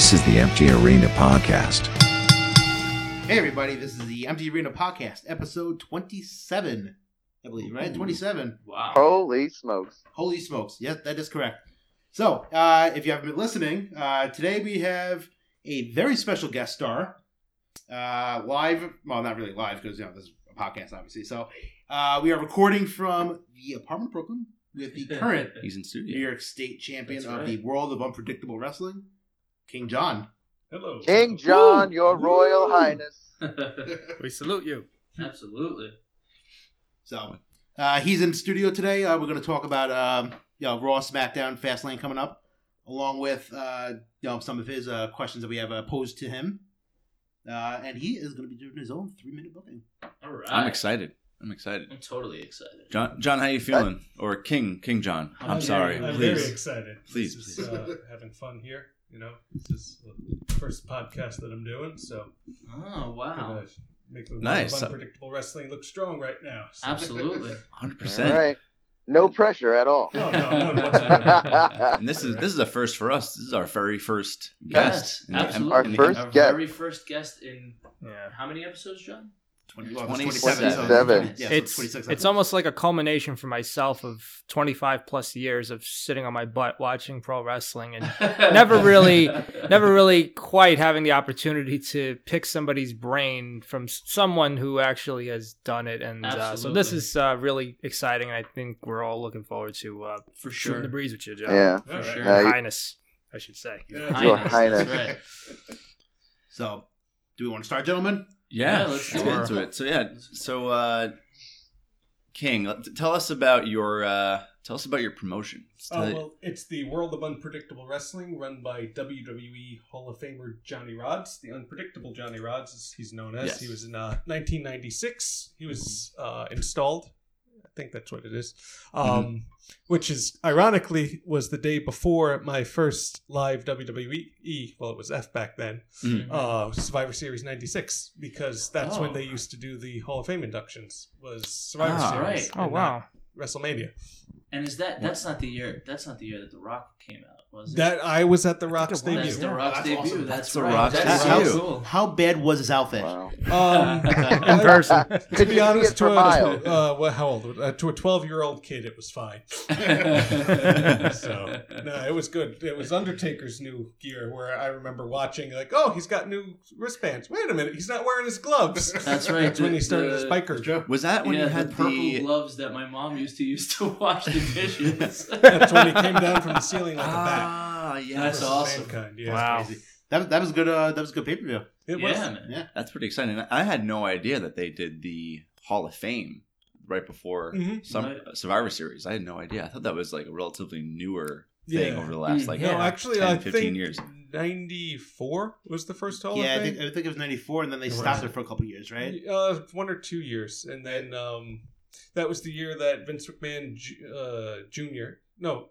This is the Empty Arena Podcast. Hey everybody, this is the Empty Arena Podcast, episode 27. I believe, right? 27. Wow. Holy smokes. Holy smokes. Yes, that is correct. So, uh, if you haven't been listening, uh, today we have a very special guest star. Uh, live, well, not really live because, you know, this is a podcast, obviously. So, uh, we are recording from the apartment Brooklyn with the current He's in New. York State champion That's of right. the world of unpredictable wrestling, King John. Hello. King John, your royal highness. We salute you. Absolutely. So uh, he's in studio today. Uh, we're going to talk about um, you know Raw, SmackDown, Fastlane coming up, along with uh, you know some of his uh, questions that we have uh, posed to him. Uh, and he is going to be doing his own three minute booking. All right. I'm excited. I'm excited. I'm totally excited. John, John, how you feeling? Or King, King John. I'm, I'm sorry. I'm please. very excited. Please, This please. is, uh, having fun here. You know, this is the first podcast that I'm doing, so Oh wow. gonna make the Nice. of unpredictable wrestling look strong right now. So. Absolutely. 100%. All right. No pressure at all. No, no, none whatsoever. And this is this is a first for us. This is our very first guest. Yes, absolutely. Our first Our guest. very first guest in Yeah. how many episodes, John? 20, well, 27. 27. Yeah, so it's 26 it's almost like a culmination for myself of 25 plus years of sitting on my butt watching pro wrestling and never really never really quite having the opportunity to pick somebody's brain from someone who actually has done it and uh, so this is uh, really exciting and i think we're all looking forward to uh, for shooting sure. the breeze with you Joe. Yeah. All right. sure. Your you- highness i should say Your Highness, Highness. That's right. So, do we want to start, gentlemen? Yeah, Yeah, let's let's get into it. So yeah, so uh, King, tell us about your uh, tell us about your promotion. Oh, Tell- well, it's the World of Unpredictable Wrestling run by WWE Hall of Famer Johnny Rodz. The Unpredictable Johnny Rodz, as he's known as. Yes. He was in uh, 1996. He was uh, installed. I think that's what it is. Um, Which is, ironically, was the day before my first live WWE, well, it was F back then, Mhm. uh, Survivor Series 96, because that's when Oh. they used to do the Hall of Fame inductions, was Survivor Ah, Series. right. oh wow WrestleMania. And is that that's not the year? That's not the year that The Rock came out, was it? That I was at the Rock's debut. that's The Yeah. Rock's That's debut. awesome. That's, That's The right. Rock's That's debut. cool. How bad was his outfit? Wow. Um, in person to be honest, to a, uh, well, how old? Uh, to a twelve-year-old kid, it was fine. So no, it was good. It was Undertaker's new gear, where I remember watching, like, oh, he's got new wristbands. Wait a minute, he's not wearing his gloves. That's right, That's when he started his the- biker. was that when yeah, you had the purple the? gloves that my mom used to use to wash the dishes. That's when he came down from the ceiling like a bat. Ah, yeah, That's awesome. Mankind, yeah. wow Crazy. That, was- that was good. Uh, that was a good pay per view. It was. yeah, man. Yeah. That's pretty exciting. I had no idea that they did the Hall of Fame right before Mhm. some Right. Survivor Series. I had no idea. I thought that was like a relatively newer thing Yeah. over the last like No, Yeah. actually, 10, I 15 think years. 94 was the first Hall yeah, I of think, Fame. I think it was 94, and then they Right. stopped it for a couple years, right? Uh, one or two years, and then um, that was the year that Vince McMahon uh, Jr. No,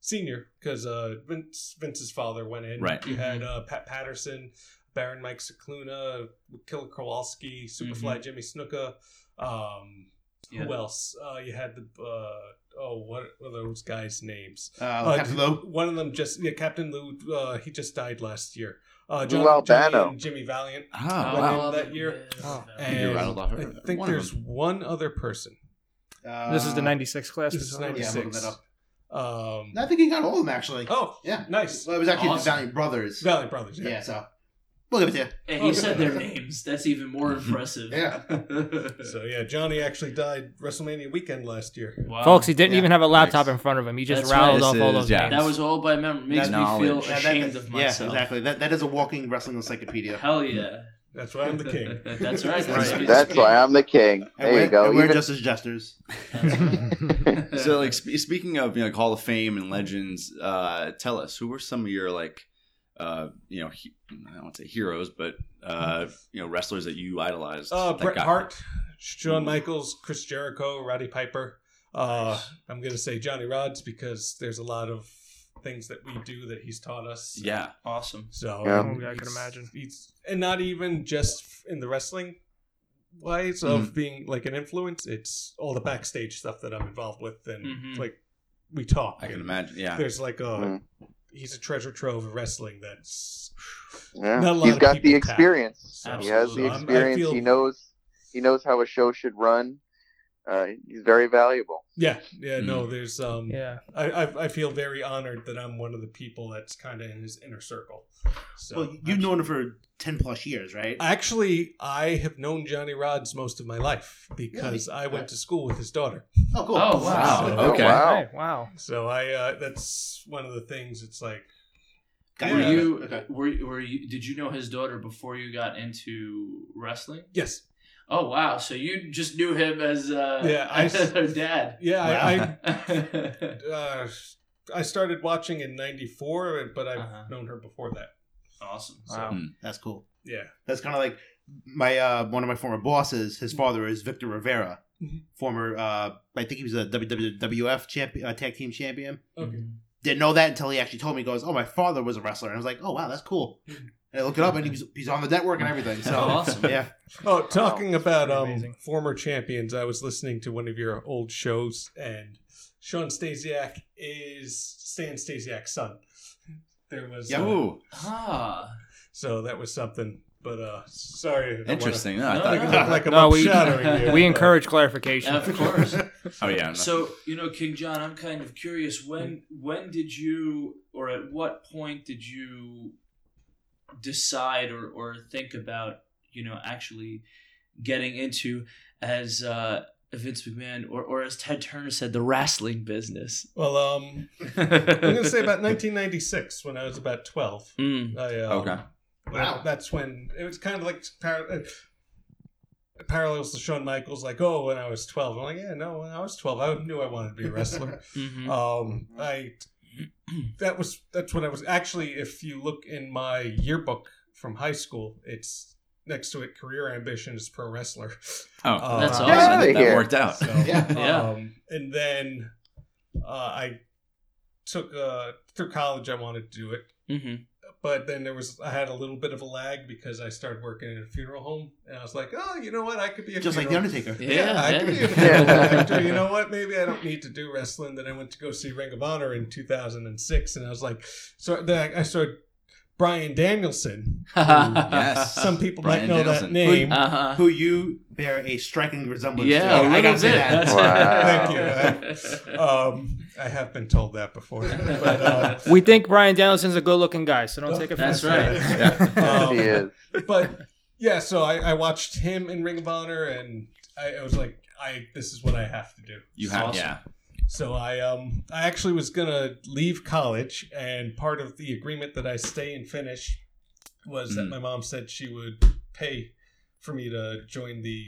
Senior, because uh, Vince Vince's father went in. Right. You had uh, Pat Patterson, Baron Mike Scicluna, Killer Kowalski, Superfly Jimmy Snuka. Um, Yeah. Who else? Uh, you had the uh, oh, what are those guys' names? Uh, Uh, Captain Lou. One of them just yeah, Captain Lou. Uh, he just died last year. Uh, Lou John, Albano. Johnny and Jimmy Valiant. Ah, Went wow. in that year. Oh. And You rattled off I think one there's one other person. Uh, this is the 96 class This is Yeah, I'm 96. That up. Um, I think he got all of them actually. oh, Yeah, nice. Well, it was actually Awesome. the Valiant Brothers. Valley Brothers. yeah. Yeah. so we'll give it to you. And he Oh, said their names. That's even more impressive. Yeah. So yeah, Johnny actually died WrestleMania weekend last year. wow. folks he didn't Yeah. even have a laptop Nice. in front of him he just That's rattled right. off This all those yeah. names That was all by memory. Makes That me feel knowledge. Yeah, that- ashamed of yeah, myself. exactly. That that is a walking wrestling encyclopedia. Hell yeah. That's why I'm the king. That's right. Right. That's why I'm the king. There we're, you go. and we're Even- just as jesters. so like sp- speaking of you know like Hall of Fame and legends, uh, tell us who were some of your like uh, you know he- I don't want to say heroes, but uh, you know wrestlers that you idolized. Uh, that Bret Hart, Shawn Michaels, Chris Jericho, Roddy Piper. Uh, I'm gonna say Johnny Rodz because there's a lot of things that we do that he's taught us. Yeah, Awesome. So Yeah. um, Oh, yeah, I can he's- imagine. He's and not even just in the wrestling wise of Mm-hmm. being like an influence. It's all the backstage stuff that I'm involved with, and Mhm. like we talk. I can and imagine. Yeah, There's like a Mm. he's a treasure trove of wrestling. That's Yeah. Not a lot He's of got the tap. experience. So, He has Absolutely. the um, I experience. feel- He knows. He knows how a show should run. Uh, he's very valuable. yeah, yeah. No, there's um. Yeah. I, I I feel very honored that I'm one of the people that's kind of in his inner circle. So Well, you've known him for ten plus years, right? Actually, I have known Johnny Rodz most of my life because I went to school with his daughter. oh, cool. Oh, wow. So- Okay. Oh, wow. Hey, wow. So I uh, that's one of the things. It's like Got Were you, Okay. were, were you? Did you know his daughter before you got into wrestling? yes, Oh wow! So you just knew him as uh, Yeah, I- as her dad. yeah. I, I, I uh, I started watching in '94, but I've Uh-huh. known her before that. awesome. So Wow. That's cool. yeah, That's kind of like my uh, one of my former bosses. His father is Victor Rivera, Mhm. former. Uh, I think he was a WWF champion, uh, tag team champion. okay. Didn't know that until he actually told me. He goes, "Oh, my father was a wrestler," and I was like, "Oh, wow, that's cool." And I look it up, and he's he's on the network and everything. So awesome. yeah, Oh, talking about um amazing. former champions, I was listening to one of your old shows, and Shawn Stasiak is Stan Stasiak's son. There was Yep. uh, Ooh, Ah, so that was something. But uh, sorry, I wanna- interesting. No, I No, thought. Make it like I'm No, we- upshadowing you, We but- encourage clarification. of course. Oh yeah. So you know, King John, I'm kind of curious. When when did you, or at what point did you decide or or think about, you know, actually getting into as uh, Vince McMahon or or as Ted Turner said, the wrestling business? Well, um, I'm gonna say about 1996 when I was about 12. Mm. I, um, Okay. Wow. That's when it was kind of like par- uh, parallels to Shawn Michaels. Like, oh, when I was 12, I'm like, yeah, no, when I was 12, I knew I wanted to be a wrestler. Mhm. um, I that was that's what I was actually. If you look in my yearbook from high school, it's next to it. Career ambition is pro wrestler. Oh, Uh, That's awesome. that, that here. worked out. So, Yeah. Yeah. Um, and then uh, I took uh, through college. I wanted to do it, Mhm. But then there was I had a little bit of a lag because I started working in a funeral home, and I was like, oh, you know what, I could be a just like the Undertaker. Yeah, I could be a yeah. funeral director. You know what? Maybe I don't need to do wrestling. Then I went to go see Ring of Honor in 2006, and I was like, so then I saw Bryan Danielson. Yes. Some people Bryan might know Danielson. that name. Uh-huh. Who you bear a striking resemblance Yeah, to. a I little gotta say that. That's- Thank you. Um, I have been told that before. But, uh, We think Bryan Danielson's a good-looking guy, so don't take offense. That's right. that. Yeah. Um, he is. but yeah, so I, I watched him in Ring of Honor, and I, I was like, I this is what I have to do. You have Awesome. yeah. So I um I actually was gonna leave college, and part of the agreement that I stay and finish was that Mm. my mom said she would pay for me to join the.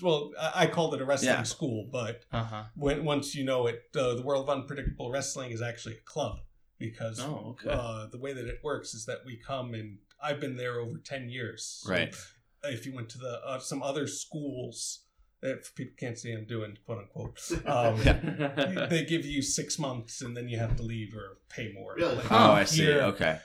Well, I, I called it a wrestling Yeah. school, but Uh-huh. when once you know it, uh, the World of Unpredictable Wrestling is actually a club because Oh, okay. uh, the way that it works is that we come and I've been there over ten years. So Right. if you went to the uh, some other schools, if people can't see, I'm doing quote unquote. Um, they give you six months and then you have to leave or pay more. Really? Like, Oh, I see. here, Okay.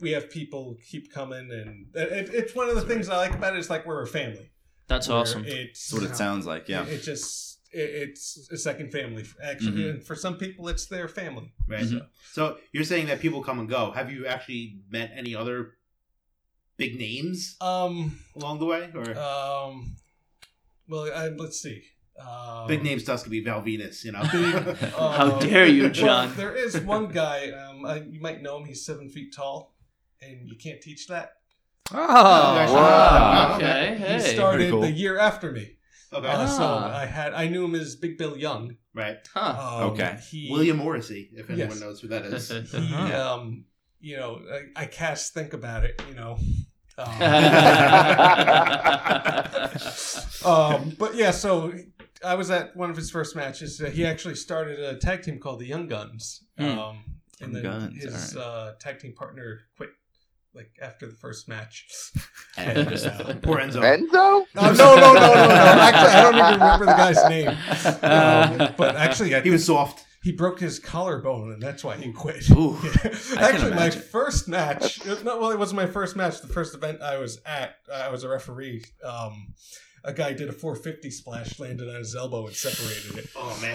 We have people keep coming, and it, it's one of the things I like about it. Is like we're a family. That's awesome. It's That's what it sounds like. Yeah. It, it just it, it's a second family. Actually, Mhm. and for some people, it's their family. Right. Mhm. So you're saying that people come and go. Have you actually met any other big names Um. along the way, or Um. Well, I, let's see. Um, big names to us could be Val Venis, you know? Big, uh, How dare you, well, John? there is one guy. Um, I, you might know him. He's seven feet tall, and you can't teach that. Oh, Wow. Okay. He started cool. the year after me. okay. Uh, so Ah. I had I knew him as Big Bill Young. right. Huh. Um, Okay. He, William Morrissey, if anyone Yes. knows who that is. He, Uh-huh. um, you know, I, I cast think about it. You know. Um, um, but yeah, so I was at one of his first matches. Uh, he actually started a tag team called the Young Guns. Hmm. Um, and Young then Guns, his alright. uh, tag team partner quit like after the first match. And And, just uh, Poor Enzo. Enzo? No, no, no, no, no. Actually, I don't even remember the guy's name. Um, but actually, I he was soft. he broke his collarbone, and that's why he quit. Ooh, Actually, my first match. No, well, it wasn't my first match. The first event I was at, I was a referee. Um, a guy did a 450 splash, landed on his elbow, and separated it. Oh man.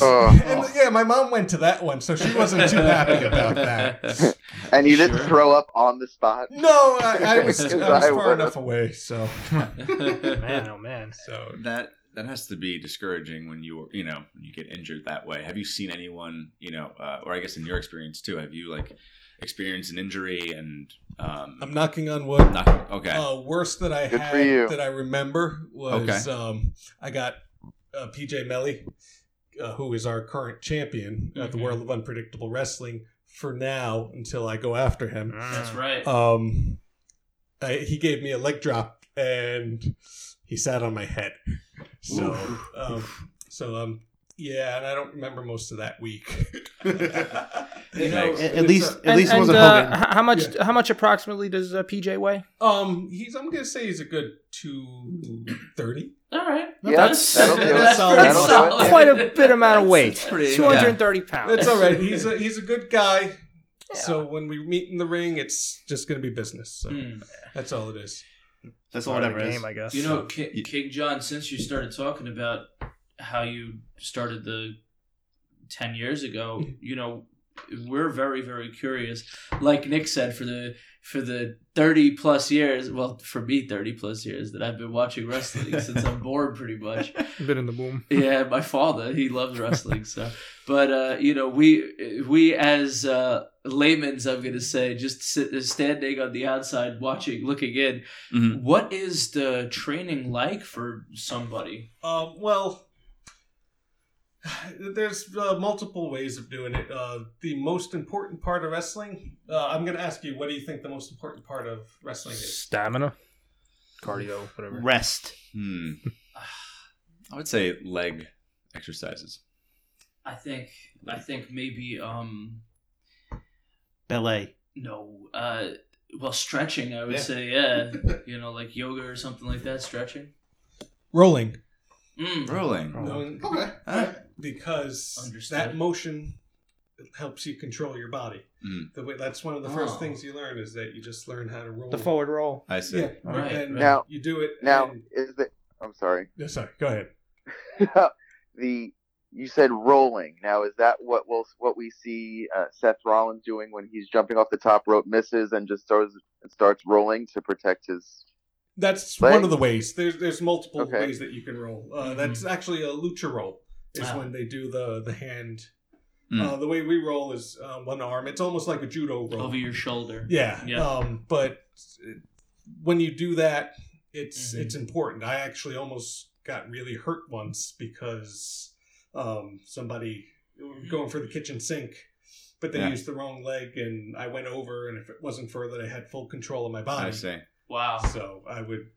Oh. And yeah, my mom went to that one, so she wasn't too happy about that. And you didn't Sure. throw up on the spot. No, I, I was, I was I far would've. enough away, so Man, oh man. so that that has to be discouraging when you you know when you get injured that way. Have you seen anyone you know, uh, or I guess in your experience too? Have you like experienced an injury and um, I'm knocking on wood. not okay? Uh, worst that I Good had that I remember was Okay. um, I got uh, PJ Melly, uh, who is our current champion at the Mhm. World of Unpredictable Wrestling for now until I go after him. That's right. Um, I, he gave me a leg drop and he sat on my head. So, um, so um, yeah, and I don't remember most of that week. You know, At, at least, at And, least it and, wasn't uh, Hogan. how much? Yeah. How much approximately does uh, PJ weigh? um, he's I'm gonna say he's a good two thirty. All right. Yeah, That's- that'll do it. that's That'll pretty do it. solid. Quite a bit amount of weight. that's pretty- Two hundred and thirty pounds. That's all right. He's a he's a good guy. Yeah. So when we meet in the ring, it's just gonna be business. So Hmm. that's all it is. That's all of whatever the it is. game, I guess. You know, King, King John, since you started talking about how you started the 10 years ago, you know, we're very, very curious. Like Nick said, for the for the 30 plus years, well, for me, 30 plus years that I've been watching wrestling since I'm born, pretty much. been in the boom. Yeah, my father, he loves wrestling. So, but uh, you know, we we as uh, laymen's, I'm gonna say, just sit, standing on the outside, watching, looking in. Mhm. What is the training like for somebody? Um, well, there's uh, multiple ways of doing it. Uh, the most important part of wrestling, uh, I'm going to ask you, what do you think the most important part of wrestling is? Stamina, cardio, whatever. Rest. Hmm. I would say leg exercises. I think I think maybe um Ballet. no uh well stretching I would Yeah. say yeah you know like yoga or something like that stretching. Rolling. Mm. Rolling. Knowing- Okay. Huh? Because Understood. that motion helps you control your body. Mm. The way, that's one of the first Oh. things you learn is that you just learn how to roll. The forward roll. I see. Yeah, Right, and right. Now- you do it. Now, and- is the I'm sorry. Yeah, sorry, go ahead. the you said rolling. Now, is that what we'll, what we see uh, Seth Rollins doing when he's jumping off the top rope, misses, and just starts starts rolling to protect his? That's Leg? one of the ways. There's there's multiple Okay. ways that you can roll. Uh, That's actually a lucha roll. Is Ah. when they do the the hand. Mm. Uh, the way we roll is uh, one arm. It's almost like a judo roll. over your shoulder. Yeah. Yeah. Um, but when you do that, it's Mhm. it's important. I actually almost got really hurt once because um, somebody going for the kitchen sink, but they Yeah. used the wrong leg, and I went over. And if it wasn't for that, I had full control of my body. I see. Wow. So I would.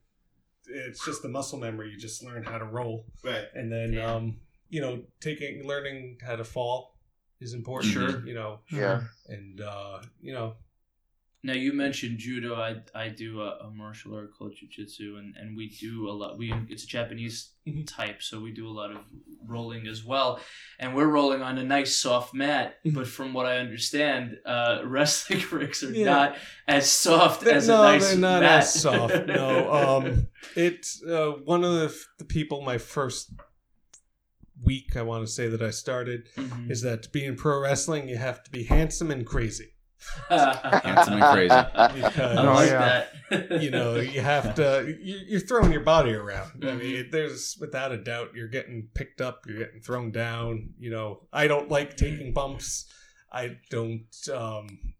It's just the muscle memory. You just learn how to roll, Right. and then Yeah. um, you know, taking learning how to fall is important. Sure. You know, Yeah. and uh, you know, Now you mentioned judo. I I do a, a martial art called jujitsu, and and we do a lot. We it's a Japanese Mhm. type, so we do a lot of rolling as well. And we're rolling on a nice soft mat, Mhm. but from what I understand, uh, wrestling rings are Yeah. not as soft They're- as no, a nice they're not mat. as soft. No, um, it's uh, one of the, the people. My first week, I want to say that I started Mhm. is that to be in pro wrestling, you have to be handsome and crazy. Handsome and crazy. Because Oh, yeah. you know you have to. You, you're throwing your body around. I Mhm. mean, there's without a doubt you're getting picked up. You're getting thrown down. You know, I don't like taking bumps. I don't. Um,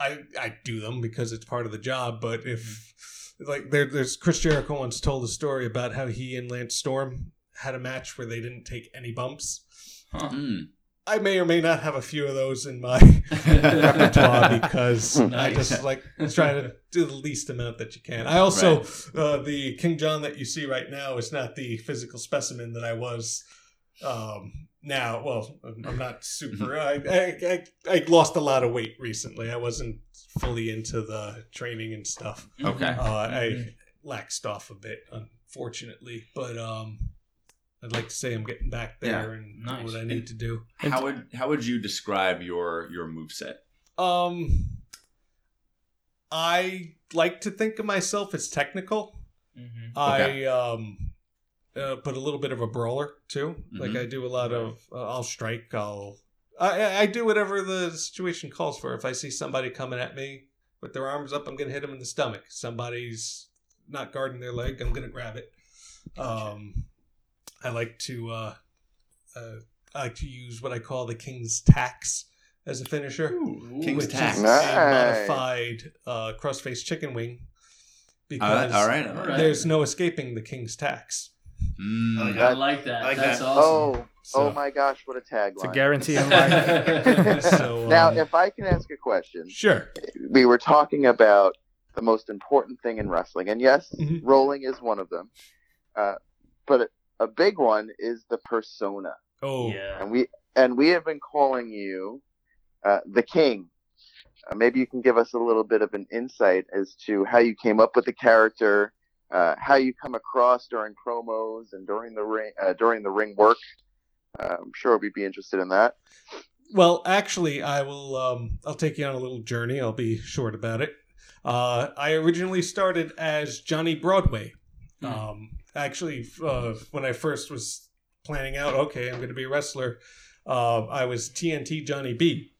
I I do them because it's part of the job. But if like there, there's Chris Jericho once told a story about how he and Lance Storm had a match where they didn't take any bumps. Huh. Mm. I may or may not have a few of those in my repertoire because I just like trying to do the least amount that you can. I also uh, the King John that you see right now is not the physical specimen that I was um, now. Well, I'm not super. I, I I I lost a lot of weight recently. I wasn't fully into the training and stuff. Okay. Uh, I Mm-hmm. laxed off a bit, unfortunately, but um. I'd like to say I'm getting back there and nice. what I need to do. How would how would you describe your your move set? Um, I like to think of myself as technical. Mhm. I um uh, put a little bit of a brawler too. Like Mhm. I do a lot of uh, I'll strike. I'll I I- I do whatever the situation calls for. If I see somebody coming at me with their arms up, I'm gonna hit them in the stomach. Somebody's not guarding their leg, I'm gonna grab it. Um, I like to uh, uh I like to use what I call the king's tax as a finisher King's which tax. Nice. a modified uh, cross-face chicken wing because all right. All right. there's no escaping the king's tax. Mm. I like I like that. I like That's that. awesome. Oh, So, oh my gosh, what a tagline! It's a guarantee in life. so, Now, um, if I can ask a question, sure, we were talking about the most important thing in wrestling, and yes, Mhm. rolling is one of them. Uh, but a, a big one is the persona, oh, yeah. and we and we have been calling you uh, the king. Uh, maybe you can give us a little bit of an insight as to how you came up with the character, uh, how you come across during promos and during the ring uh, during the ring work. Uh, I'm sure we'd be interested in that. Well, actually, I will. Um, I'll take you on a little journey. I'll be short about it. Uh, I originally started as Johnny Broadway. Hmm. Um, actually, uh, when I first was planning out, okay, I'm going to be a wrestler. Uh, I was TNT Johnny B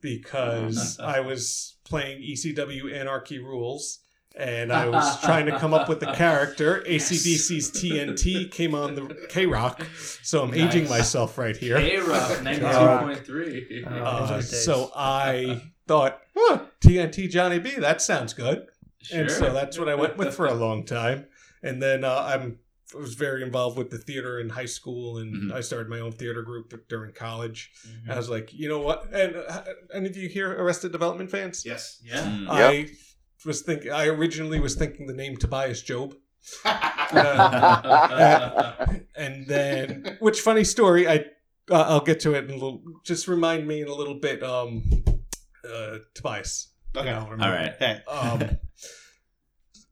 because I was playing ECW Anarchy Rulz. And I was trying to come up with the character. ACDC's TNT came on the K Rock, so I'm aging myself right here. K Rock, ninety-two point three. Uh, those days. so I thought, huh, TNT Johnny B, that sounds good. And so that's what I went with for a long time. And then uh, I'm I was very involved with the theater in high school, and Mhm. I started my own theater group during college. Mhm. I was like, you know what? And uh, any of you here Arrested Development fans? Yes. Yeah. Mm. I was thinking. I originally was thinking the name Tobias Job, and then which funny story? I uh, I'll get to it in a little. Just remind me in a little bit. Um, uh, Tobias. Okay. I'll All remember. right. Hey. Um,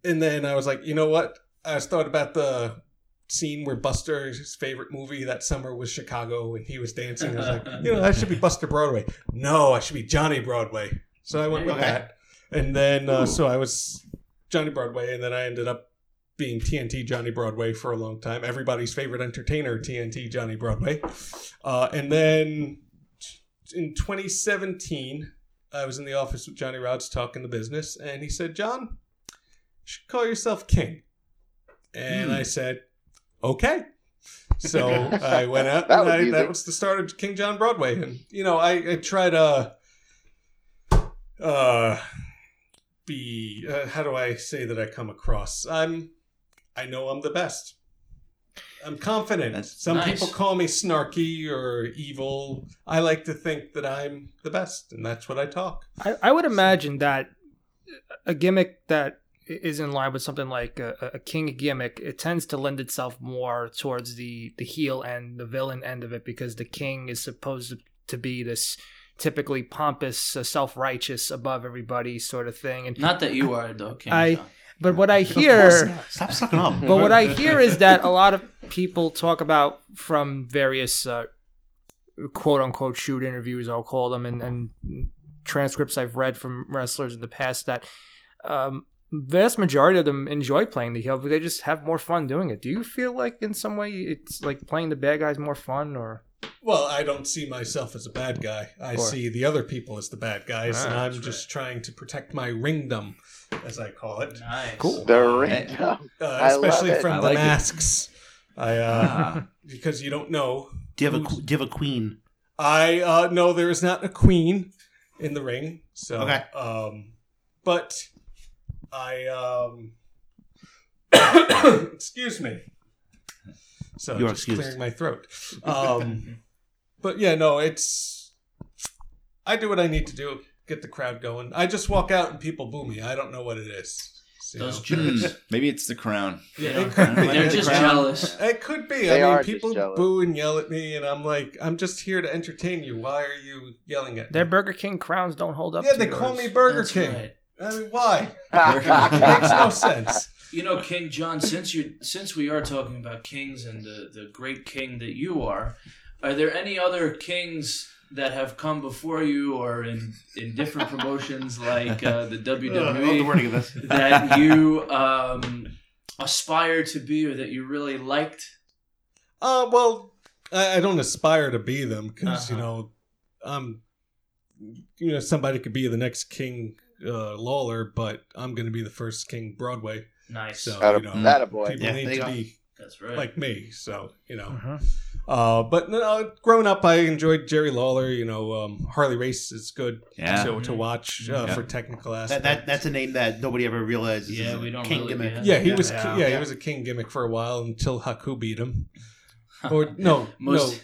and then I was like, you know what? I was thought about the scene where Buster's favorite movie that summer was Chicago, and he was dancing. I was like, you know, that should be Buster Broadway. No, I should be Johnny Broadway. So I went with that. And then, uh, so I was Johnny Broadway, and then I ended up being TNT Johnny Broadway for a long time. Everybody's favorite entertainer, TNT Johnny Broadway. Uh, and then in 2017, I was in the office with Johnny Rodz talking the business, and he said, John, you should call yourself King. And Hmm. I said, okay. So I went out, That and was I, that was the start of King John Broadway. And, you know, I, I try to uh, be, uh, how do I say that I come across? I'm, I know I'm the best. I'm confident. That's Some nice. people call me snarky or evil. I like to think that I'm the best, and that's what I talk. I, I would imagine that a gimmick that is in line with something like a, a king gimmick, it tends to lend itself more towards the the heel and the villain end of it because the king is supposed to be this typically pompous, uh, self righteous, above everybody sort of thing. And Not that you are though, King I- John. but what I hear. Stop sucking up. But what I hear is that a lot of people talk about from various uh, quote unquote shoot interviews, I'll call them, and, and transcripts I've read from wrestlers in the past that um, vast majority of them enjoy playing the heel, but they just have more fun doing it. Do you feel like in some way it's like playing the bad guys more fun, or Well, I don't see myself as a bad guy. I see the other people as the bad guys, Ah, and I'm that's just trying to protect my ringdom, as I call it, Nice. Cool. The Uh, ring. uh, I love especially it. from I the like it. masks. I uh, Ah. because you don't know. Do you have a do you have a queen? I uh, no, there is not a queen in the ring. So Okay. um, but I um, excuse me. So You're just excused. clearing my throat. Um, but yeah, no, it's I do what I need to do, get the crowd going. I just walk out and people boo me. I don't know what it is. So, Those you jerks. Hmm. Maybe it's the crown. yeah, They it could be. They're It just could- jealous. It could be. They I are mean, people boo and yell at me, and I'm like, I'm just here to entertain you. Why are you yelling at me? their Burger King crowns don't hold up? yeah, to they yours. call me Burger That's King. right. I mean, why? it makes no sense. You know, King John, since you since we are talking about kings and the, the great king that you are, are there any other kings that have come before you or in, in different promotions like uh, the Ugh, I the WWE of this. that you um, aspire to be or that you really liked? Uh, well, I, I don't aspire to be them because you Uh-huh. know, um, you know, somebody could be the next King uh, Lawler, but I'm going to be the first King Broadway. Nice. So Atta- you know, attaboy. people Yeah, need to go. be That's right. like me. So you know, Mhm. uh, but no, growing up, I enjoyed Jerry Lawler. You know, um, Harley Race is good Yeah. to, to watch uh, Yeah. for technical That, aspects. that that's a name that nobody ever realized. Yeah, we don't King really- gimmick. yeah. yeah, he was. Yeah. Yeah, Yeah. he was a king gimmick for a while until Haku beat him. Or no, Most-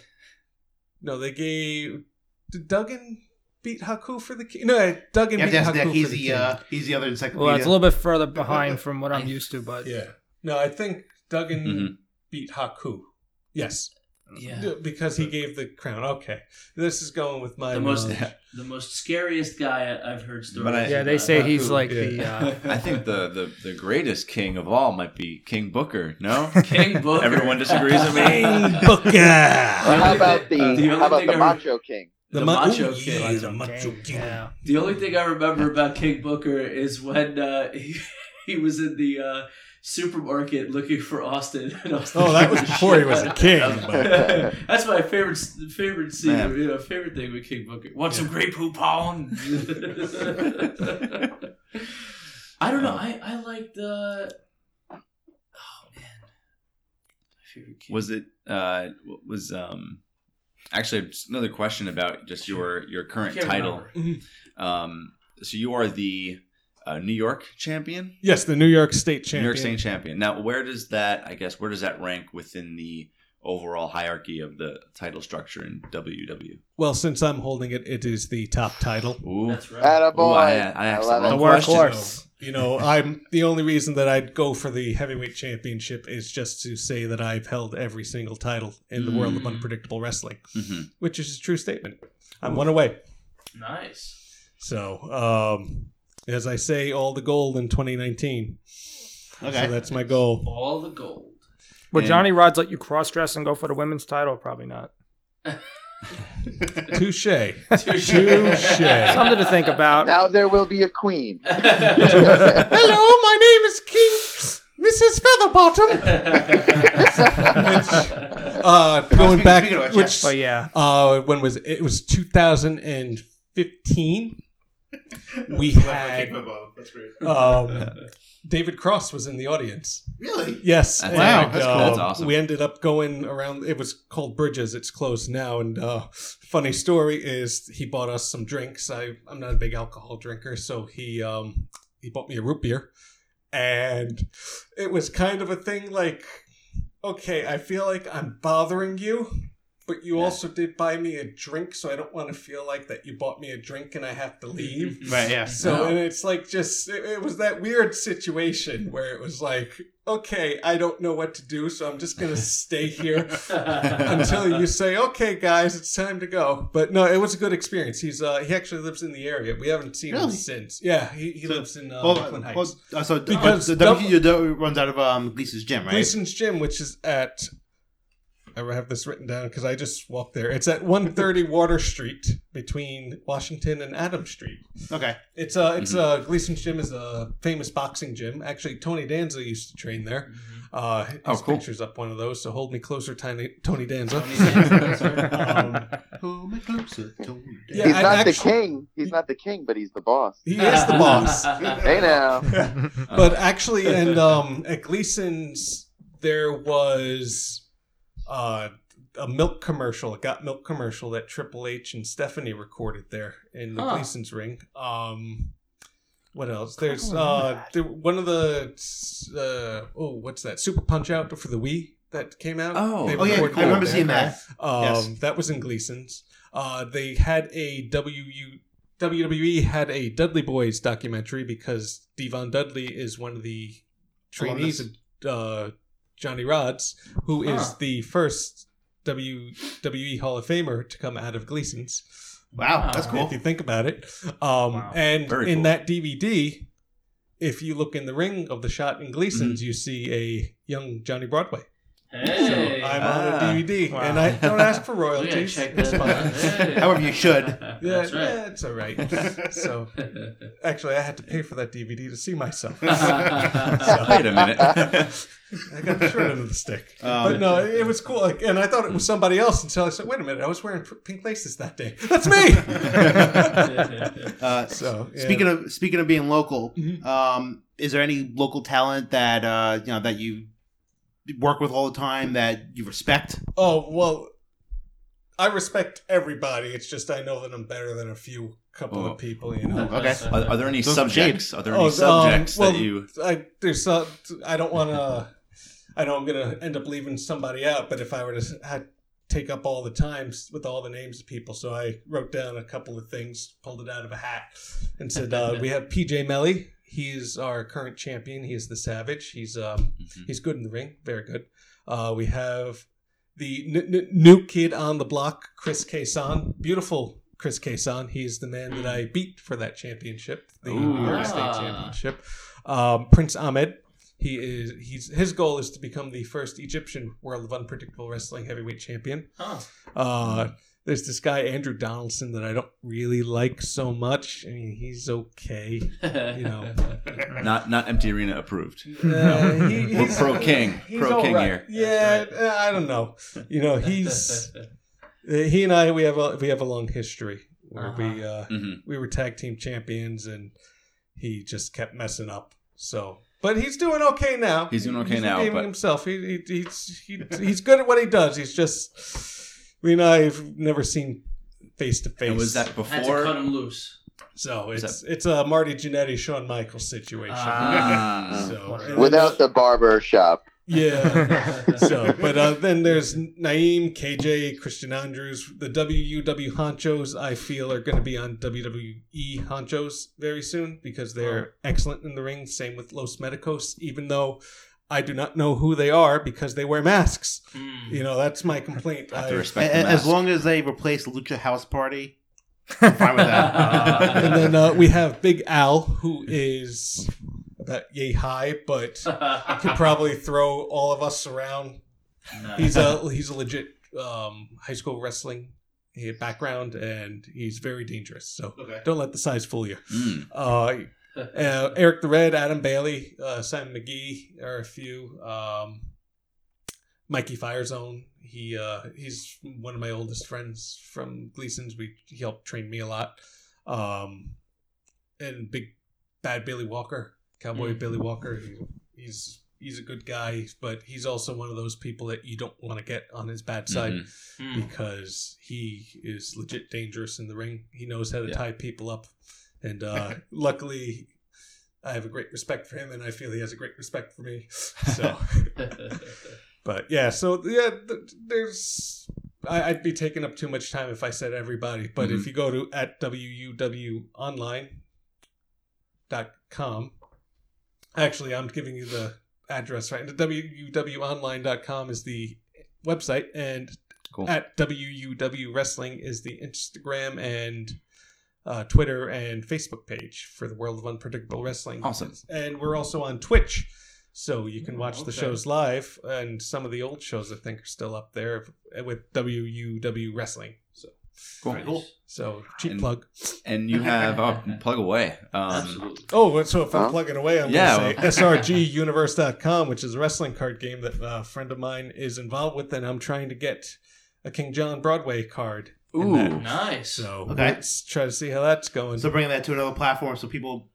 no, no. They gave did Duggan beat Haku for the king? No, Duggan You have beat to Haku Nick. He's for the, the king. uh, he's the other encyclopedia. Well, it's a little bit further behind from what I'm used to, but yeah. No, I think Duggan Mhm. beat Haku. Yes, yeah. because he gave the crown. Okay, this is going with my The most knowledge. the most scariest guy I- I've heard stories. But I- yeah, they about. say he's like Yeah. the. Uh, I think the, the, the greatest king of all might be King Booker. No, King Booker. Everyone disagrees with me. Booker. Or how about the, Uh, the how about the Macho King? The ma- Macho Ooh, King. yeah, the Macho King. yeah. The only thing I remember about King Booker is when uh, he, he was in the uh, supermarket looking for Austin. And Austin Oh, that was before he was a king, That's my favorite favorite scene. Man. You know, favorite thing with King Booker. Want some Grey Poupon? I don't know. I I like the. Oh man, my favorite king. was it uh was um actually another question about just your your current Can't title um so you are the uh, new york champion Yes, the New York State champion. new york state champion now where does that i guess where does that rank within the overall hierarchy of the title structure in ww Well, since I'm holding it, it is the top title. Ooh. That's right. Attaboy. Ooh, I, I asked the wrong it. The question. workhorse. You know, I'm the only reason that I'd go for the heavyweight championship is just to say that I've held every single title in the world of Mm. unpredictable wrestling, Mhm. which is a true statement. I'm one away. Nice. So, um, as I say, all the gold in 2019. Okay. So that's my goal. All the gold. Would And- Johnny Rodz let you cross dress and go for the women's title? Probably not. Touche. Touche. Touche. Something to think about. Now there will be a queen. Hello, my name is King Mrs. Featherbottom. Uh, going speak- back, speaking of which, which But yeah, uh, when was it? it was 2015. We had That's great. um, David Cross was in the audience. Really? Yes, That's- Wow, and, that's cool. um, That's awesome. We ended up going around. It was called Bridges. It's closed now. And uh, funny story is he bought us some drinks. I I'm not a big alcohol drinker, so he um he bought me a root beer, and it was kind of a thing like, okay, I feel like I'm bothering you. But you Yeah. also did buy me a drink, so I don't want to feel like that you bought me a drink and I have to leave. Right. Yeah. So No. and it's like just it, it was that weird situation where it was like, okay, I don't know what to do, so I'm just gonna stay here until you say, okay, guys, it's time to go. But no, it was a good experience. He's uh he actually lives in the area. We haven't seen him since. Yeah, he, he So- lives in uh, Well, Brooklyn Heights. well, uh, so Because the double- WCW runs out of um, Gleason's gym, right? Gleason's Gym, which is at I have this written down because I just walked there. It's at 130 Water Street between Washington and Adams Street. Okay. It's uh it's uh Gleason's Gym is a famous boxing gym. Actually, Tony Danza used to train there. Uh, his Oh, cool. picture's up one of those. So hold me closer, Tony Tony Danza. Tony Danza. um, Pull me closer, Tony. Yeah, he's I not the king. He's not the king, but he's the boss. he is the boss. Hey now. but actually, and um, at Gleason's there was uh, a milk commercial, a got milk commercial that Triple H and Stephanie recorded there in the Huh. Gleason's ring. Um, what else? There's uh, there, one of the uh, oh, what's that? Super Punch Out for the Wii that came out. Oh. They Oh yeah, I remember there. seeing that. Um, Yes. That was in Gleason's. Uh, they had a WU, WWE had a Dudley Boyz documentary because D-Von Dudley is one of the trainees of uh, Johnny Rodz, who is Huh. the first WWE Hall of Famer to come out of Gleason's. Wow, that's cool. If you think about it. Um, Wow. And Very in cool. that DVD, if you look in the ring of the shot in Gleason's, Mm-hmm. you see a young Johnny Broadway. Hey. I'm on a Ah. DVD, Wow. and I don't ask for royalties. check It's fine. Hey. However, you should. Yeah, That's right. yeah, it's all right. So actually, I had to pay for that DVD to see myself. Wait a minute. I got the short end of the stick. Um, but no, it was cool. Like, and I thought it was somebody else until I said, "Wait a minute, I was wearing pink laces that day. That's me." Uh, so yeah. Speaking of speaking of being local, Mhm. um, is there any local talent that uh, you know that you work with all the time that you respect? oh well, I respect everybody. It's just I know that I'm better than a few couple Oh. of people. You know. Okay. Are, are there any Those subjects? Are there Oh, any um, subjects well, that you? I there's uh, I don't want to. I know I'm gonna end up leaving somebody out, but if I were to had, take up all the times with all the names of people, so I wrote down a couple of things, pulled it out of a hat, and said uh, we have PJ Melly. He's our current champion. He's the Savage. He's um Mhm. he's good in the ring, very good. Uh, we have the n- n- new kid on the block, Chris Kason. Beautiful Chris Kason. He's the man that I beat for that championship, the Ooh. New York State. Championship. Um, Prince Ahmed. He is he's his goal is to become the first Egyptian World of Unpredictable Wrestling Heavyweight Champion. Huh. Uh, there's this guy Andrew Donaldson that I don't really like so much. I mean, he's okay. You know. Not not empty arena approved. Uh, he- We're pro king. he's Pro king right. here. Yeah, uh, I don't know. You know, he's he and I we have a we have a long history where we uh, hmm we were tag team champions and he just kept messing up. So, but he's doing okay now. He's doing okay he's now, but- himself. He, he he's he, he's good at what he does. He's just we and I've never seen face to face. And was that Had to before? cut him loose. so? was It's it's a Marty Jannetty, Shawn Michaels situation. Ah. so Without the barber shop. yeah. so, but uh, then there's Naeem, KJ, Christian Andrews, the WUW honchos. I feel are going to be on WWE honchos very soon because they're excellent in the ring. Same with Los Medicos, even though I do not know who they are because they wear masks. Mm. You know, that's my complaint. Have to I- respect A- the as long as they replace Lucha House Party, I'm fine with that. and then uh, we have Big Al, who is about yay high, but could probably throw all of us around he's a he's a legit um, high school wrestling eh, background, and he's very dangerous. So okay. don't let the size fool you. Mm. Uh, uh, Eric the Red, Adam Bailey, uh, Simon McGee are a few. Um, Mikey Firezone, he uh, he's one of my oldest friends from Gleason's. We he helped train me a lot. Um, and big bad Billy Walker, Cowboy Mm. Billy Walker. He, he's he's a good guy, but he's also one of those people that you don't want to get on his bad side Mhm. Mm. because he is legit dangerous in the ring. He knows how to Yeah. tie people up, and uh, luckily, I have a great respect for him, and I feel he has a great respect for me. So, but yeah, so yeah, th- there's. I, I'd be taking up too much time if I said everybody, but Mhm. if you go to at wuwonline.com, actually, I'm giving you the address right. The wuwonline.com is the website, and Cool. at WUW Wrestling is the Instagram and uh, Twitter and Facebook page for the World of Unpredictable Wrestling. Awesome. And we're also on Twitch, so you can watch the shows live. And some of the old shows I think are still up there with WUW Wrestling. So, Cool. Cool. so cheap And- plug. And you have oh, plug away. Um, Absolutely. Oh, so if I'm Huh? plugging away, I'm Yeah, going to say srguniverse.com, which is a wrestling card game that a friend of mine is involved with, and I'm trying to get a King John Broadway card. In Ooh. that. Nice. So Okay. let's try to see how that's going. So bringing that to another platform so people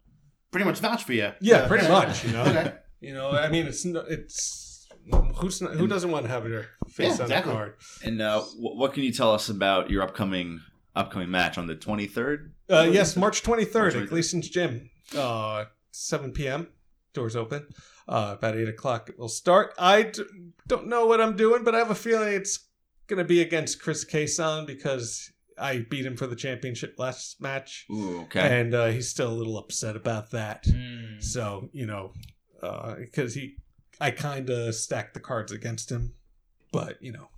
pretty much vouch for you. yeah, pretty much. You know, Okay. you know. I mean, it's no- it's who's not, who doesn't want to have their face Yeah, on exactly. a card? And uh, wh- what can you tell us about your upcoming upcoming match on the 23rd? Uh, yes, March 23rd March at 23rd. Gleason's Gym, uh, 7 p.m. Doors open. Uh, about 8 o'clock it will start. I d- don't know what I'm doing, but I have a feeling it's going to be against Chris Kason because I beat him for the championship last match. Ooh, okay. And uh, he's still a little upset about that. Mm. So, you know, because he, I kind of stacked the cards against him. But, you know,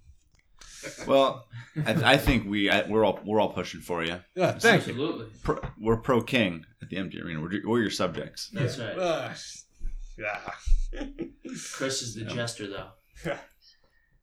Well, I, I think we I, we're all we're all pushing for you. uh, thank you. Absolutely. Pro, we're pro king at the empty arena. We're, we're your subjects. That's right. Uh, yeah. Chris is the Yeah. jester, though.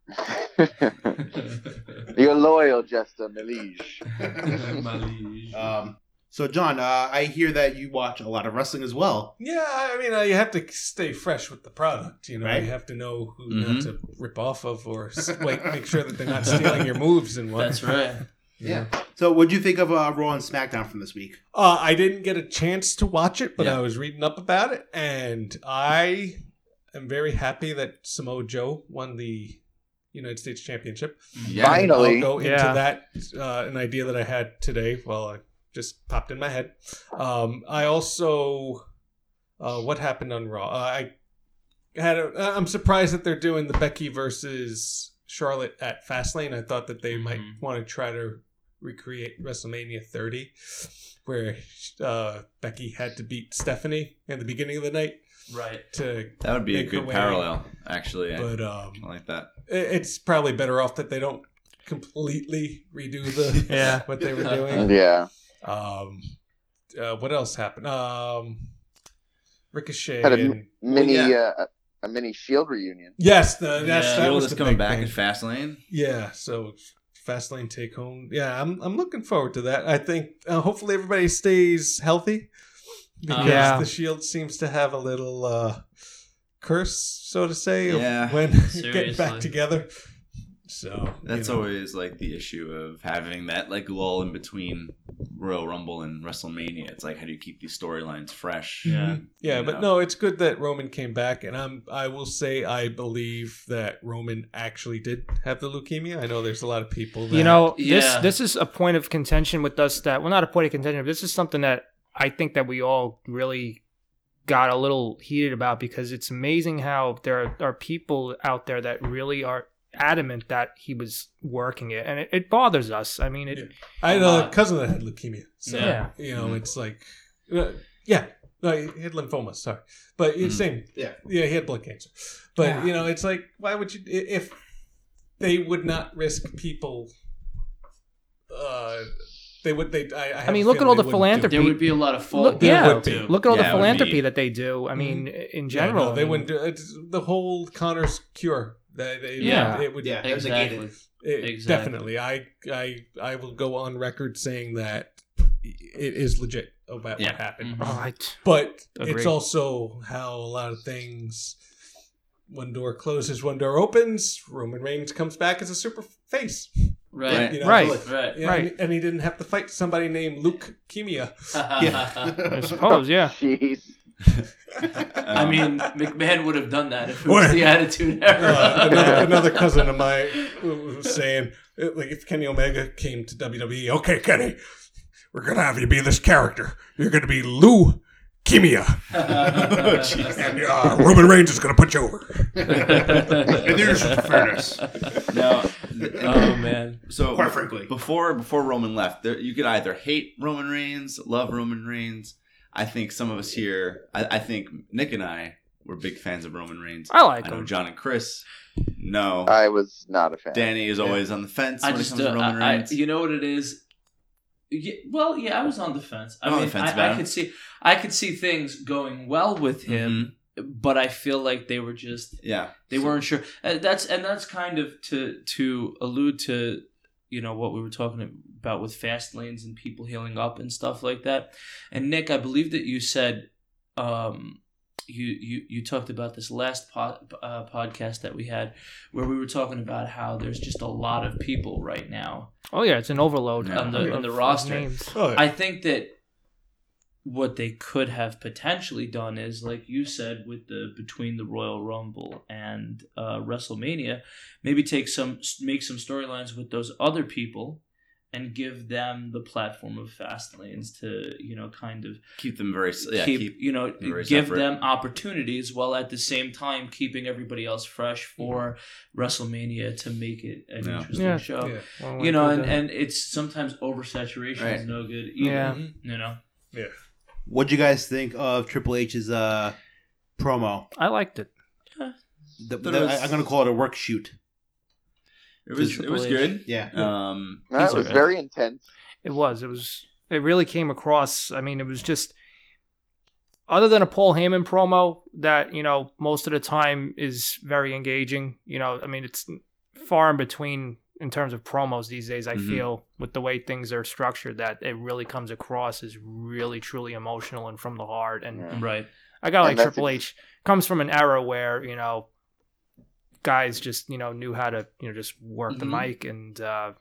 You're loyal, Jester Melige. Malige. Um, so, John, uh, I hear that you watch a lot of wrestling as well. Yeah, I mean, uh, you have to stay fresh with the product. You know, Right. you have to know who Mhm. not to rip off of, or like make sure that they're not stealing your moves and what. That's right. Yeah. So, what'd you think of uh, Raw and SmackDown from this week? Uh, I didn't get a chance to watch it, but Yeah. I was reading up about it, and I am very happy that Samoa Joe won the United States Championship. Yeah. Finally. I'll go into Yeah. that. Uh, an idea that I had today. Well, I just popped in my head. Um, I also, uh, what happened on Raw? Uh, I had. A, uh, I'm surprised that they're doing the Becky versus Charlotte at Fastlane. I thought that they might Mhm. want to try to recreate WrestleMania 30, where uh, Becky had to beat Stephanie in the beginning of the night Right. to. That would be a Make her good way. parallel, actually. But um, I like that. It- it's probably better off that they don't completely redo the Yeah. what they were doing. yeah. Um, uh, what else happened? Um, Ricochet. Had a and, Mini, yeah. uh, a mini Shield reunion. yes, the, that's, Yeah. that Shield was is the coming back thing. at Fastlane. Yeah, so Fastlane take home. Yeah, I'm I'm looking forward to that. I think uh, hopefully everybody stays healthy because Yeah. the Shield seems to have a little uh, curse, so to say, of Yeah. when getting back together. So That's you know. always like the issue of having that like lull in between Royal Rumble and WrestleMania. It's like how do you keep these storylines fresh? Yeah. Mhm. Yeah, but know? no, it's good that Roman came back, and I'm. I will say I believe that Roman actually did have the leukemia. I know there's a lot of people. That, You know, Yeah. this this is a point of contention with us that well, not a point of contention. But this is something that I think that we all really got a little heated about because it's amazing how there are, are people out there that really are adamant that he was working it, and it, it bothers us. I mean, it. Yeah. I had a cousin that had leukemia, so Yeah. you know, Mhm. it's like, uh, yeah, no, he had lymphoma. Sorry, but it's Mhm. same. Yeah. yeah, he had blood cancer. But Yeah. you know, it's like, why would you if they would not risk people? Uh, they would. They. I, I, I mean, look at all the philanthropy. it. There would be a lot of fault. Look, yeah, would be. look at all Yeah, the philanthropy be- that they do. I mean, in Yeah, general, no, I they mean, wouldn't do it's the whole Connor's cure. They, they, Yeah. it would. Yeah, Exactly. It- Exactly. Definitely, I, I, I will go on record saying that it is legit about Yeah. what happened. Mhm. Oh, I, But Agree. it's also how a lot of things. One door closes, one door opens. Roman Reigns comes back as a super face. Right. You know, Right. like- Right. yeah, Right. And, and he didn't have to fight somebody named Luke Kimia. I suppose, yeah. Jeez. I mean, McMahon would have done that if it was the Attitude Era. Uh, another, another cousin of mine was saying, like, if Kenny Omega came to WWE, okay, Kenny, we're gonna have you be this character. You're gonna be Lou Kimia, oh, jeez. and uh, Roman Reigns is gonna put you over. And there's fairness. No, oh man. so Quite frankly. before before Roman left, there, you could either hate Roman Reigns, love Roman Reigns. I think some of us here, I, I think Nick and I were big fans of Roman Reigns. I like I know him. John and Chris. No, I was not a fan. Danny is always on the fence I when just, it comes uh, to Roman I, I, Reigns. you know what it is. Yeah, well, yeah, I was on the fence. I'm On the fence I, about I him. could see, I could see things going well with him, Mhm. but I feel like they were just Yeah, they So- weren't sure. Uh, that's and that's kind of to to allude to you know what we were talking about with fast lanes and people healing up and stuff like that. And Nick, I believe that you said um, you you you talked about this last pod, uh, podcast that we had where we were talking about how there's just a lot of people right now. Oh yeah, it's an overload Yeah. On the- on the roster. Oh, yeah. I think that what they could have potentially done is, like you said, with the between the Royal Rumble and uh, WrestleMania, maybe take some make some storylines with those other people, and give them the platform of fast lanes to you know kind of keep them very yeah keep, keep, you know very give separate. them opportunities while at the same time keeping everybody else fresh for WrestleMania to make it an Yeah. interesting Yeah. show. yeah. One You know, and, and it's sometimes oversaturation is no good either. Yeah. You know. What'd you guys think of Triple H's uh, promo? I liked it. The, the- was- I'm going to call it a work shoot. it was it was H. good. Yeah. Um, That was alright. very intense. It was. It was. It really came across. I mean, it was just. Other than a Paul Heyman promo that you know most of the time is very engaging. You know, I mean, it's far in between in terms of promos these days. I Mhm. feel with the way things are structured that it really comes across as really truly emotional and from the heart. And Yeah. Right. I got like Triple H comes from an era where you know guys just you know knew how to you know just work the Mhm. mic, and uh,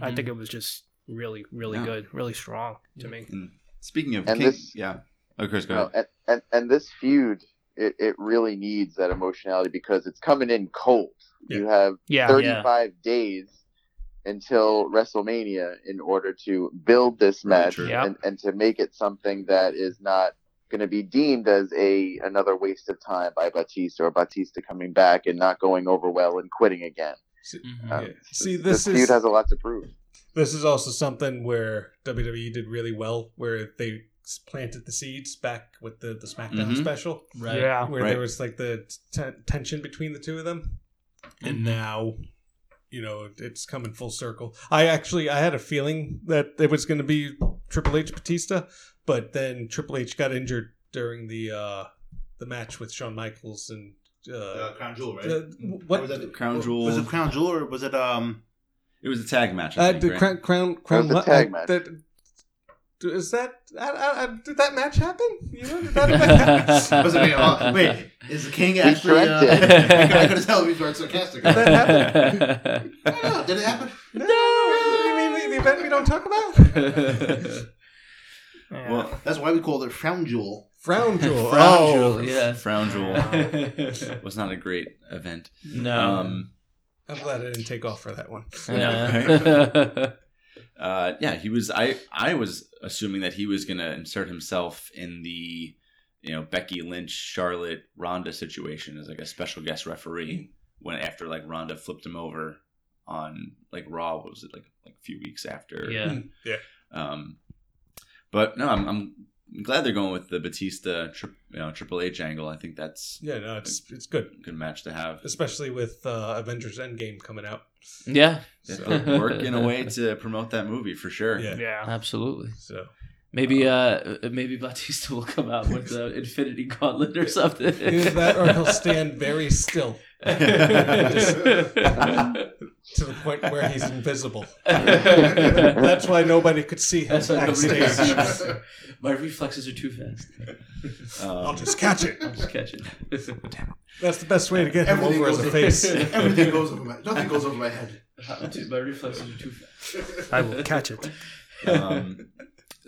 I think it was just really really Yeah. good, really strong to me. And speaking of And King, this- yeah. Oh, Chris, go No, ahead. and, and and this feud, it, it really needs that emotionality because it's coming in cold. You have Yeah, 35 days until WrestleMania in order to build this match. Yep. and, and to make it something that is not going to be deemed as a another waste of time by Batista or Batista coming back and not going over well and quitting again. Mhm. Um, Yeah. See, this, this feud has a lot to prove. this is also something where WWE did really well, where they planted the seeds back with the the SmackDown Mhm. special, Right. yeah. where Right. there was like the t- tension between the two of them, and now, you know, it's coming full circle. I actually I had a feeling that it was going to be Triple H Batista, but then Triple H got injured during the uh the match with Shawn Michaels and. Uh, Uh, Crown Jewel, right? uh, Or what was that Crown jewel Was it Crown Jewel or was it um? It was a tag match. I Uh, think, the right? crown, crown, crown. was a tag uh, match. That, is that? I, I, I, did that match happen? You know, did that event happen? Was it, wait, oh, wait, is the King actually? Uh, dreamt it. I could tell he was being sarcastic. Did that happen? I don't know. Did it happen? no, you mean the, the event we don't talk about? yeah. Well, That's why we call it Frown Jewel. Frown jewel. Frown oh, Jewel, yeah. Frown Jewel was not a great event. no. Um, I'm glad I didn't take off for that one. Yeah. Uh, yeah, he was. I I was assuming that he was going to insert himself in the, you know, Becky Lynch, Charlotte, Ronda situation as like a special guest referee when after like Ronda flipped him over on like Raw. What was it like like a few weeks after? yeah. yeah Um, but no, I'm, I'm glad they're going with the Batista, tri- you know, Triple H angle. I think that's Yeah, no, it's it's good, a good match to have. especially with uh, Avengers Endgame coming out. Yeah. They So, have to a way to promote that movie for sure. Yeah. yeah. Absolutely. so Maybe uh maybe Batista will come out with the Infinity Gauntlet or something. either that or he'll stand very still to the point where he's invisible. That's why nobody could see him That's why nobody backstage. My reflexes are too fast. Um, I'll just catch it. I'll just catch it. That's the best way to get him Everything over as goes a face. Everything goes over my. Nothing goes over my head. My reflexes are too fast. I will catch it. um,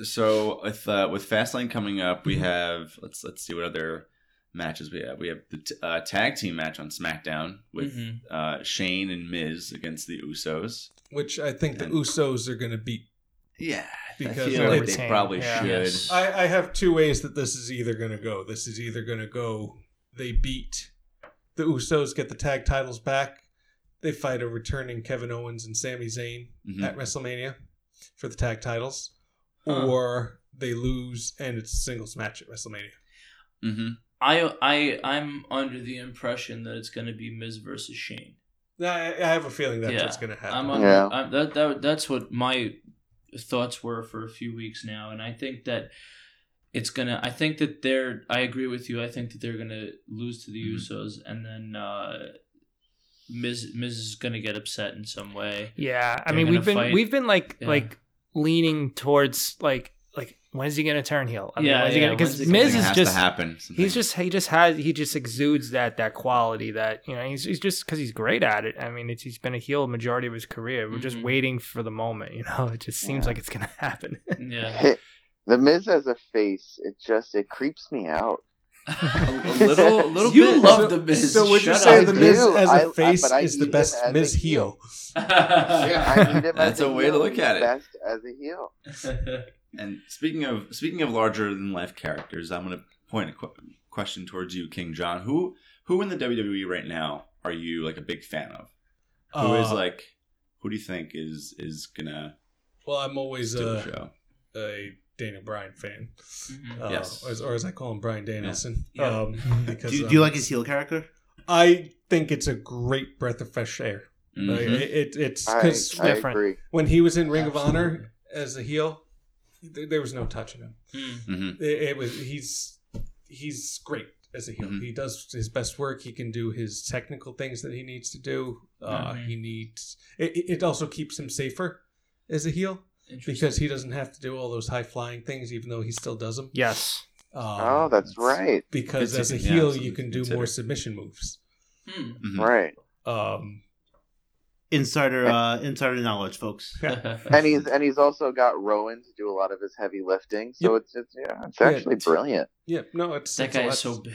so with uh, with Fastlane coming up, we have let's let's see what other matches we have. We have the t- uh, tag team match on SmackDown with Mhm. uh, Shane and Miz against the Usos. Which I think the Usos are going to beat. Yeah, Because I feel they'll like they retain, probably yeah. should. Yes. I, I have two ways that this is either going to go. This is either going to go they beat the Usos, get the tag titles back. They fight a returning Kevin Owens and Sami Zayn Mhm. at WrestleMania for the tag titles, Huh. or they lose and it's a singles match at WrestleMania. Mhm. I I I'm under the impression that it's going to be Miz versus Shane. I, I have a feeling that's Yeah. what's going to happen. I'm under, Yeah. I'm, that, that that's what my thoughts were for a few weeks now, and I think that it's gonna. I think that they're. I agree with you. I think that they're gonna lose to the Mhm. Usos, and then uh, Miz Miz is gonna get upset in some way. Yeah, I They're mean we've been fight- we've been like Yeah. like leaning towards like like when's he gonna turn heel? I mean, Yeah, when's yeah, because when's Miz is has just to happen. Something- he's just he just has he just exudes that that quality that you know he's, he's just because he's great at it. I mean, it's, he's been a heel majority of his career. We're just Mhm. waiting for the moment. You know, it just seems Yeah. like it's gonna happen. Yeah, The Miz as a face, it just it creeps me out. a, little- a little You bit. love so, the Miz. So would you Shut say up. the I Miz as a face but I is the best him Miz heel. heel? I need him That's as a way to heel. look He's at it. Best as a heel. And speaking of speaking of larger than life characters, I'm going to point a qu- question towards you, King John. Who who in the WWE right now are you like a big fan of? Who is Uh, like who do you think is is gonna Well, I'm always steal the a, show? a Daniel Bryan fan. Mhm. Uh, Yes. or, as, or as I call him, Bryan Danielson. Yeah. Um, because Do you, um, do you like his heel character? I think it's a great breath of fresh air. Like, Mhm. it, it, it's I, because I different. agree. when he was in Ring of Honor as a heel, there, there was no touching him. Mm. Mhm. It, it was he's he's great. as a heel. Mhm. He does his best work. He can do his technical things that he needs to do. Uh, Mhm. He needs. It, it also keeps him safer as a heel because he doesn't have to do all those high flying things, even though he still does them. Yes. Um, oh, that's right. because Good as a to- yeah, heel, you can do more submission moves. Hmm. Mhm. Right. Um, Insider uh, insider knowledge, folks. And he's and he's also got Rowan to do a lot of his heavy lifting. So Yep. it's it's yeah, it's Yeah, actually it's- brilliant. yeah, no, it's that it's guy is so big.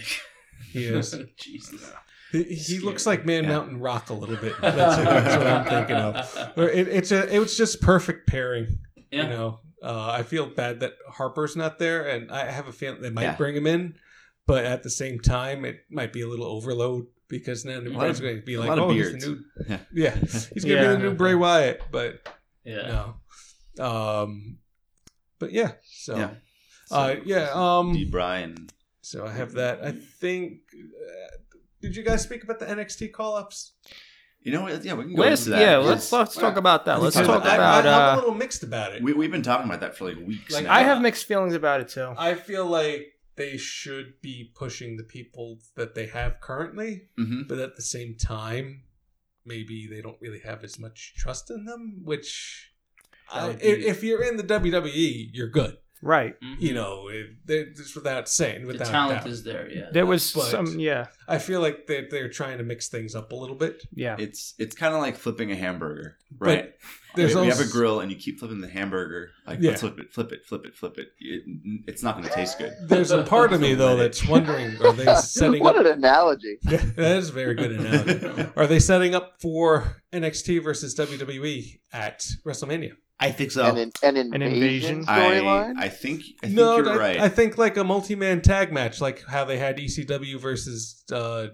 He is. Jesus. He, he looks like Man Yeah. Mountain Rock a little bit. That's, that's what I'm thinking of. It, it's a it was just perfect pairing. Yeah. You know, uh, I feel bad that Harper's not there, and I have a feeling they might Yeah. bring him in, but at the same time, it might be a little overload because then everybody's going to be a like, lot of "Oh, he's the new, Yeah. yeah, he's going to Yeah. be the new Bray Wyatt." But Yeah. no, um, but yeah, so Yeah. uh, yeah, um, D. Bryan. so I have that. I think. Uh, did you guys speak about the NXT call ups? You know what? Yeah, we can go Let's, into that. yeah, Let's- let's let's talk about that. Let's Let's talk talk about. I, I, I'm a uh, little mixed about it. We, we've been talking about that for like weeks Like, now. I have mixed feelings about it too. I feel like they should be pushing the people that they have currently, hmm but at the same time, maybe they don't really have as much trust in them. Which, I, if you're in the WWE, you're good. Right. Mhm. You know, if, they're- just without saying, the without talent doubt. is there. Yeah. There was But- some. Yeah. I feel like they're, they're trying to mix things up a little bit. Yeah. It's it's kind of like flipping a hamburger, right? There's we, we also, have a grill and you keep flipping the hamburger. Like Yeah. let's flip it, flip it, flip it, flip it. it it's not going to taste good. There's a part of me though that's wondering: Are they setting what up? an analogy. that is a very good analogy. Are they setting up for NXT versus WWE at WrestleMania? I think so. An, in, an An invasion, invasion? storyline. I I think I think no, you're I, right. I think like a multi-man tag match, like how they had ECW versus uh,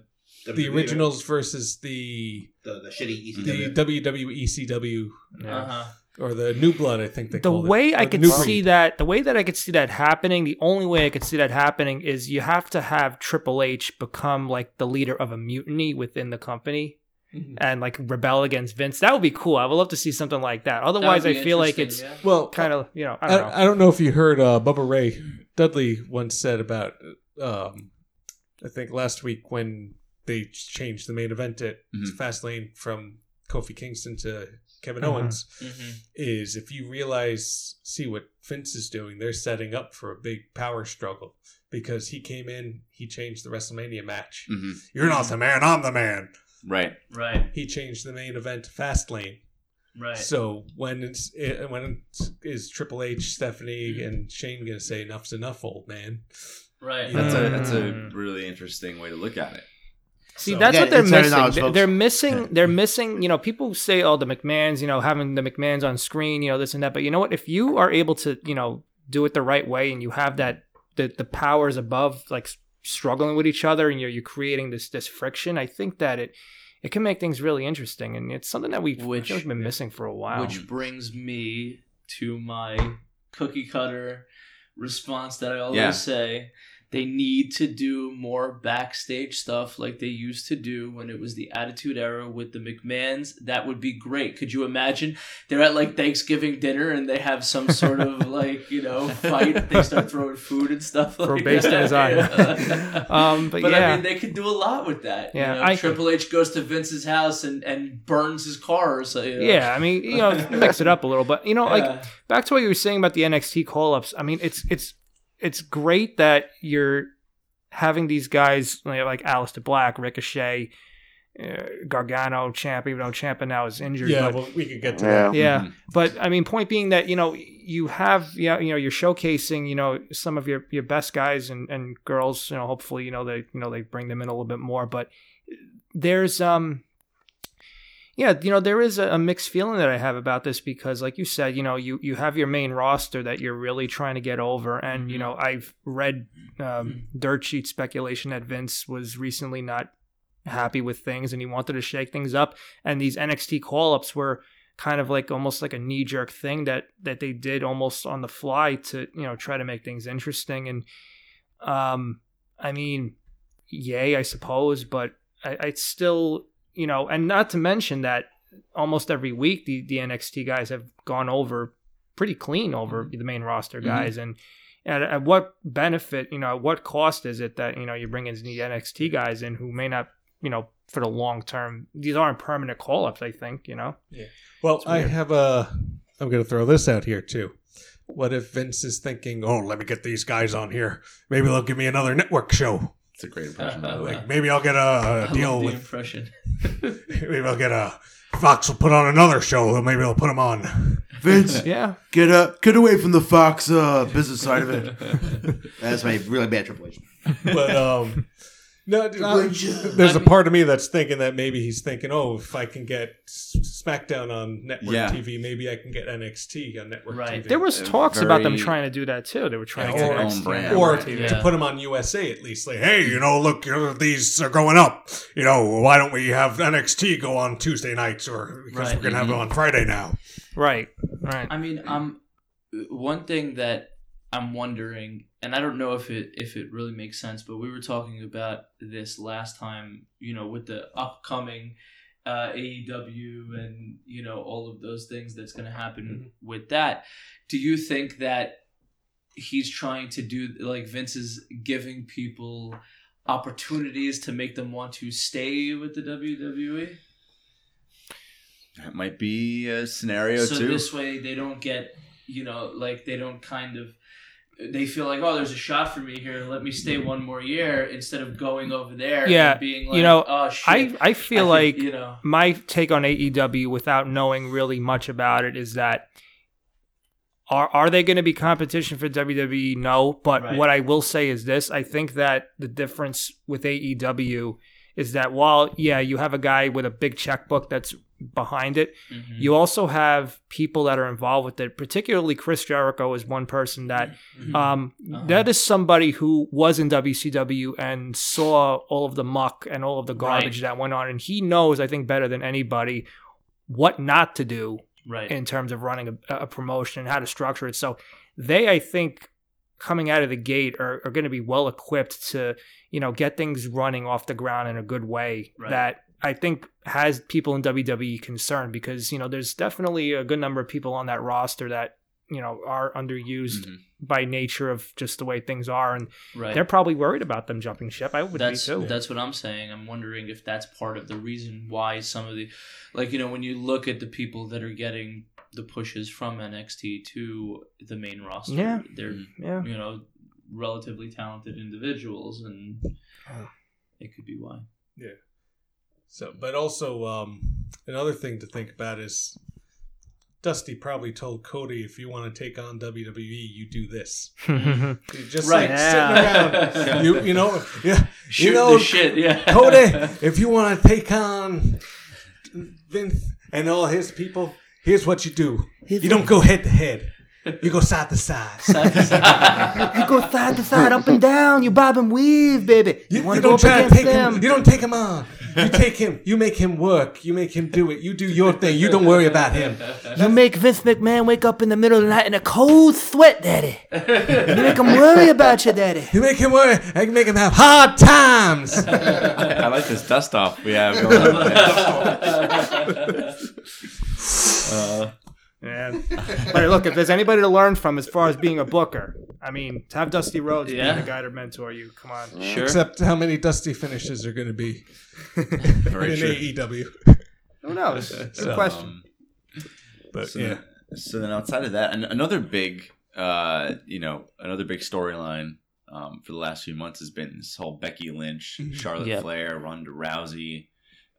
the originals versus the the, the shitty E the WWE ECW yeah. Uh-huh. or the New Blood. I think they the called it. way Or I the could see Breed. that, the way that I could see that happening, the only way I could see that happening is you have to have Triple H become like the leader of a mutiny within the company Mhm. and like rebel against Vince. That would be cool. I would love to see something like that. That Otherwise, I feel like it's interesting, Well, kind of you know I I, don't know. I don't know if you heard uh, Bubba Ray Dudley once said about um, I think last week when they changed the main event at Mhm. Fastlane from Kofi Kingston to Kevin Mhm. Owens yeah. Mhm. is if you realize see what Vince is doing, they're setting up for a big power struggle because he came in, he changed the WrestleMania match. Mhm. You're not the man, I'm the man. Right. Right. He changed the main event to Fastlane. Right. So when it's it, when it's, is Triple H, Stephanie, and Shane gonna say enough's enough, old man? right. That's a that's a Mm. really interesting way to look at it. See, So- that's Yeah, what they're missing. knowledge, They're, they're missing. They're missing. You know, people say, "Oh, the McMahon's," you know, having the McMahon's on screen, you know, this and that. But you know what? If you are able to, you know, do it the right way, and you have that the the powers above, like s- struggling with each other, and you're you're creating this this friction. I think that it it can make things really interesting, and it's something that we've Which- which, been missing for a while. Which brings me to my cookie cutter response that I always Yeah. say. They need to do more backstage stuff like they used to do when it was the Attitude Era with the McMahons. That would be great. Could you imagine? They're at like Thanksgiving dinner and they have some sort of like, you know, fight. They start throwing food and stuff Throw like based that. Yeah. um, but, But yeah, I mean, they could do a lot with that. Yeah, you know? I- Triple H goes to Vince's house and, and burns his car. Or so, you know. yeah. I mean, you know, mix it up a little, but you know, like back to what you were saying about the NXT call ups. I mean, it's it's it's great that you're having these guys like, like Aleister Black, Ricochet, uh, Gargano, Champ, even though Ciampa now is injured. Yeah, but, well, we could get to Yeah. that. yeah. Mhm. But I mean, point being that you know you have yeah you know you're showcasing you know some of your your best guys and and girls. You know, hopefully you know they you know they bring them in a little bit more. But there's um yeah you know there is a, mixed feeling that I have about this because like you said you know you you have your main roster that you're really trying to get over. And you know I've read um, dirt sheet speculation that Vince was recently not happy with things and he wanted to shake things up. And these NXT call ups were kind of like almost like a knee jerk thing that that they did almost on the fly to you know try to make things interesting. And um I mean yay I suppose but I, I still you know and not to mention that almost every week the the NXT guys have gone over pretty clean over the main roster Mhm. guys and at, at what benefit, you know, at what cost is it that you know you bring in the NXT guys in who may not, you know, for the long term. These aren't permanent call ups. I think you know. Yeah well, I have a. I'm going to throw this out here too. What if Vince is thinking, "Oh, let me get these guys on here. Maybe they'll give me another network show. It's a great impression. by the way. Like maybe I'll get a, I a love deal the with. impression. Maybe I'll get a. Fox will put on another show. Maybe they'll put them on. Vince, Yeah. get up, get away from the Fox uh, business side of it. That's my really bad Triple H. But um, no, dude, there's a part of me that's thinking that maybe he's thinking, oh, if I can get SmackDown on network Yeah. TV, maybe I can get NXT on network Right. TV. There was talks about them trying to do that too. They were trying Yeah, to or- get own NXT brand. or on to put them on USA at least. Like, hey, you know, look, these are going up. You know, why don't we have NXT go on Tuesday nights, or because Right. we're gonna have it on Friday now? Right. Right. I mean, um, one thing that I'm wondering, and I don't know if it if it really makes sense, but we were talking about this last time. You know, with the upcoming uh, AEW and you know all of those things that's going to happen with that. Do you think that he's trying to do like Vince is giving people opportunities to make them want to stay with the? WWE? That might be a scenario so too. this way they don't get you know like they don't kind of they feel like oh there's a shot for me here let me stay one more year instead of going over there Yeah, and being like you know, oh shit I I feel I like could," you know my take on AEW without knowing really much about it is that are are they going to be competition for WWE? No, but Right. what I will say is this: I think that the difference with AEW is that while yeah, you have a guy with a big checkbook that's behind it, Mhm. you also have people that are involved with it. Particularly Chris Jericho is one person that Mhm. um, Uh-huh. that is somebody who was in WCW and saw all of the muck and all of the garbage that went on, and he knows, I think, better than anybody what not to do right in terms of running a, a promotion and how to structure it. So they, I think, coming out of the gate are, are going to be well equipped to, you know, get things running off the ground in a good way Right. that I think has people in WWE concerned because, you know, there's definitely a good number of people on that roster that, you know, are underused Mhm. by nature of just the way things are. And right they're probably worried about them jumping ship. I would that's be too. that's what I'm saying. I'm wondering if that's part of the reason why some of the, like you know, when you look at the people that are getting the pushes from NXT to the main roster, Yeah. they're yeah. you know relatively talented individuals, and it could be why. So, but also um, another thing to think about is Dusty probably told Cody, if you want to take on WWE, you do this. You just Right. like Yeah. sitting around. You you know yeah. Shoot know, the shit, yeah. Cody, if you want to take on Vince and all his people, here's what you do. You don't go head to head. You go side to side. you go side to side, up and down. You bob and weave, baby. You, wanna you go don't up try to against take them. him. You don't take him on. You take him. You make him work. You make him do it. You do your thing. You don't worry about him. You make Vince McMahon wake up in the middle of the night in a cold sweat, daddy. You make him worry about you, daddy. You make him worry. I can make him have hard times. I like this dust off we have going on there. Uh, Yeah. but look, if there's anybody to learn from as far as being a booker, I mean, to have Dusty Rhodes Yeah. being a guy to mentor you, come on. Sure. Except how many dusty finishes are going to be very in true. AEW. Who knows? Good So, question. Um, But so, yeah. then, so then outside of that, an- another big, uh, you know, another big storyline um, for the last few months has been this whole Becky Lynch, Mhm. Charlotte Yep. Flair, Ronda Rousey.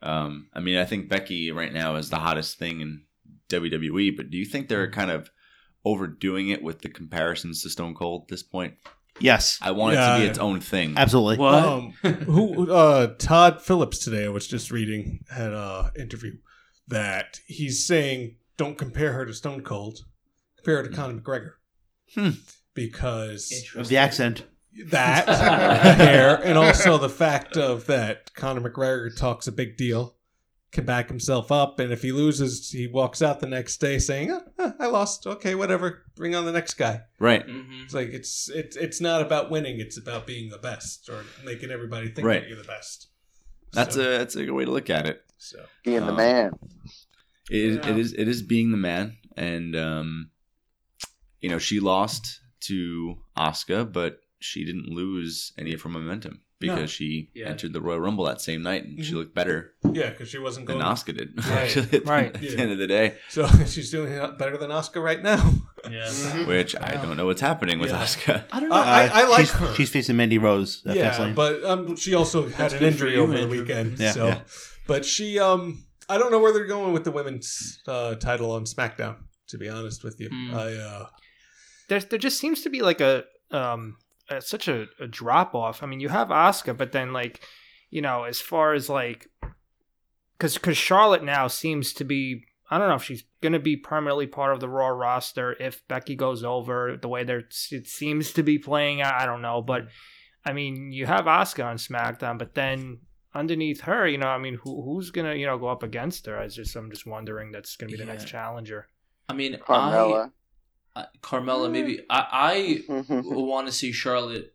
Um, I mean, I think Becky right now is the hottest thing in WWE. But do you think they're kind of overdoing it with the comparisons to Stone Cold at this point? Yes, I want it to be yeah. its own thing. absolutely. What? Um, who uh, Todd Phillips today? I was just reading had a interview that he's saying don't compare her to Stone Cold, compare her to Conor McGregor, Hmm. because Of the accent. that hair and also the fact of that Conor McGregor talks a big deal, can back himself up, and if he loses, he walks out the next day saying, "Ah, ah, "I lost. Okay, whatever. Bring on the next guy." Right. Mhm. It's like it's it's it's not about winning; it's about being the best or making everybody think Right. that you're the best. That's So- a that's a good way to look at it. so. Being the Um, man. It, Yeah. it is it is being the man, and um, you know she lost to Asuka, but she didn't lose any of her momentum because No. she Yeah. entered the Royal Rumble that same night and she Mhm. looked better Yeah, because she wasn't than going. Asuka did. Right, actually, at, right. at Yeah. the end of the day, So she's doing better than Asuka right now. Yeah. Mhm. which I don't know what's happening with Yeah. Asuka. I don't know. I- I like she's, her. She's facing Mandy Rose. Uh, yeah, Fastlane. but um, she also had That's an injury you, over the weekend. Yeah, so, yeah. but she um, I don't know where they're going with the women's uh, title on SmackDown. To be honest with you, Hmm. I uh, there there just seems to be like a um a, such a, a drop off. I mean, you have Asuka, but then like you know, as far as like because because Charlotte now seems to be. I don't know if she's going to be permanently part of the Raw roster if Becky goes over the way there it seems to be playing. I don't know, but I mean, you have Asuka on SmackDown, but then underneath her, you know, I mean, who, who's gonna you know go up against her? I just I'm just wondering that's going to be the next challenger. I mean, Carmella. I, I Carmella. Mm. Maybe I. I want to see Charlotte.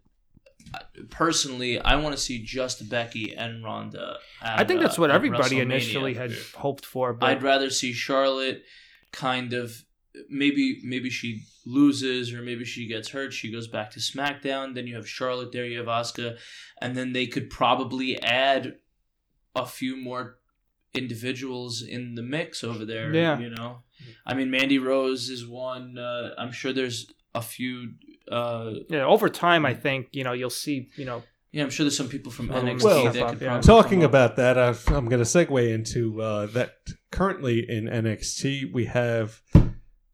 Uh, personally, I want to see just Becky and Ronda. At, I think that's uh, what at everybody initially had Yeah. hoped for, but I'd rather see Charlotte kind of maybe maybe she loses or maybe she gets hurt. She goes back to SmackDown. Then you have Charlotte there. You have Asuka, and then they could probably add a few more individuals in the mix over there. Yeah. you know, I mean, Mandy Rose is one. Uh, I'm sure there's a few. Uh, yeah, over time, I think you know you'll see you know yeah, I'm sure there's some people from NXT well, that could probably Talking come up. about that, I've, I'm going to segue into uh, that. Currently in NXT, we have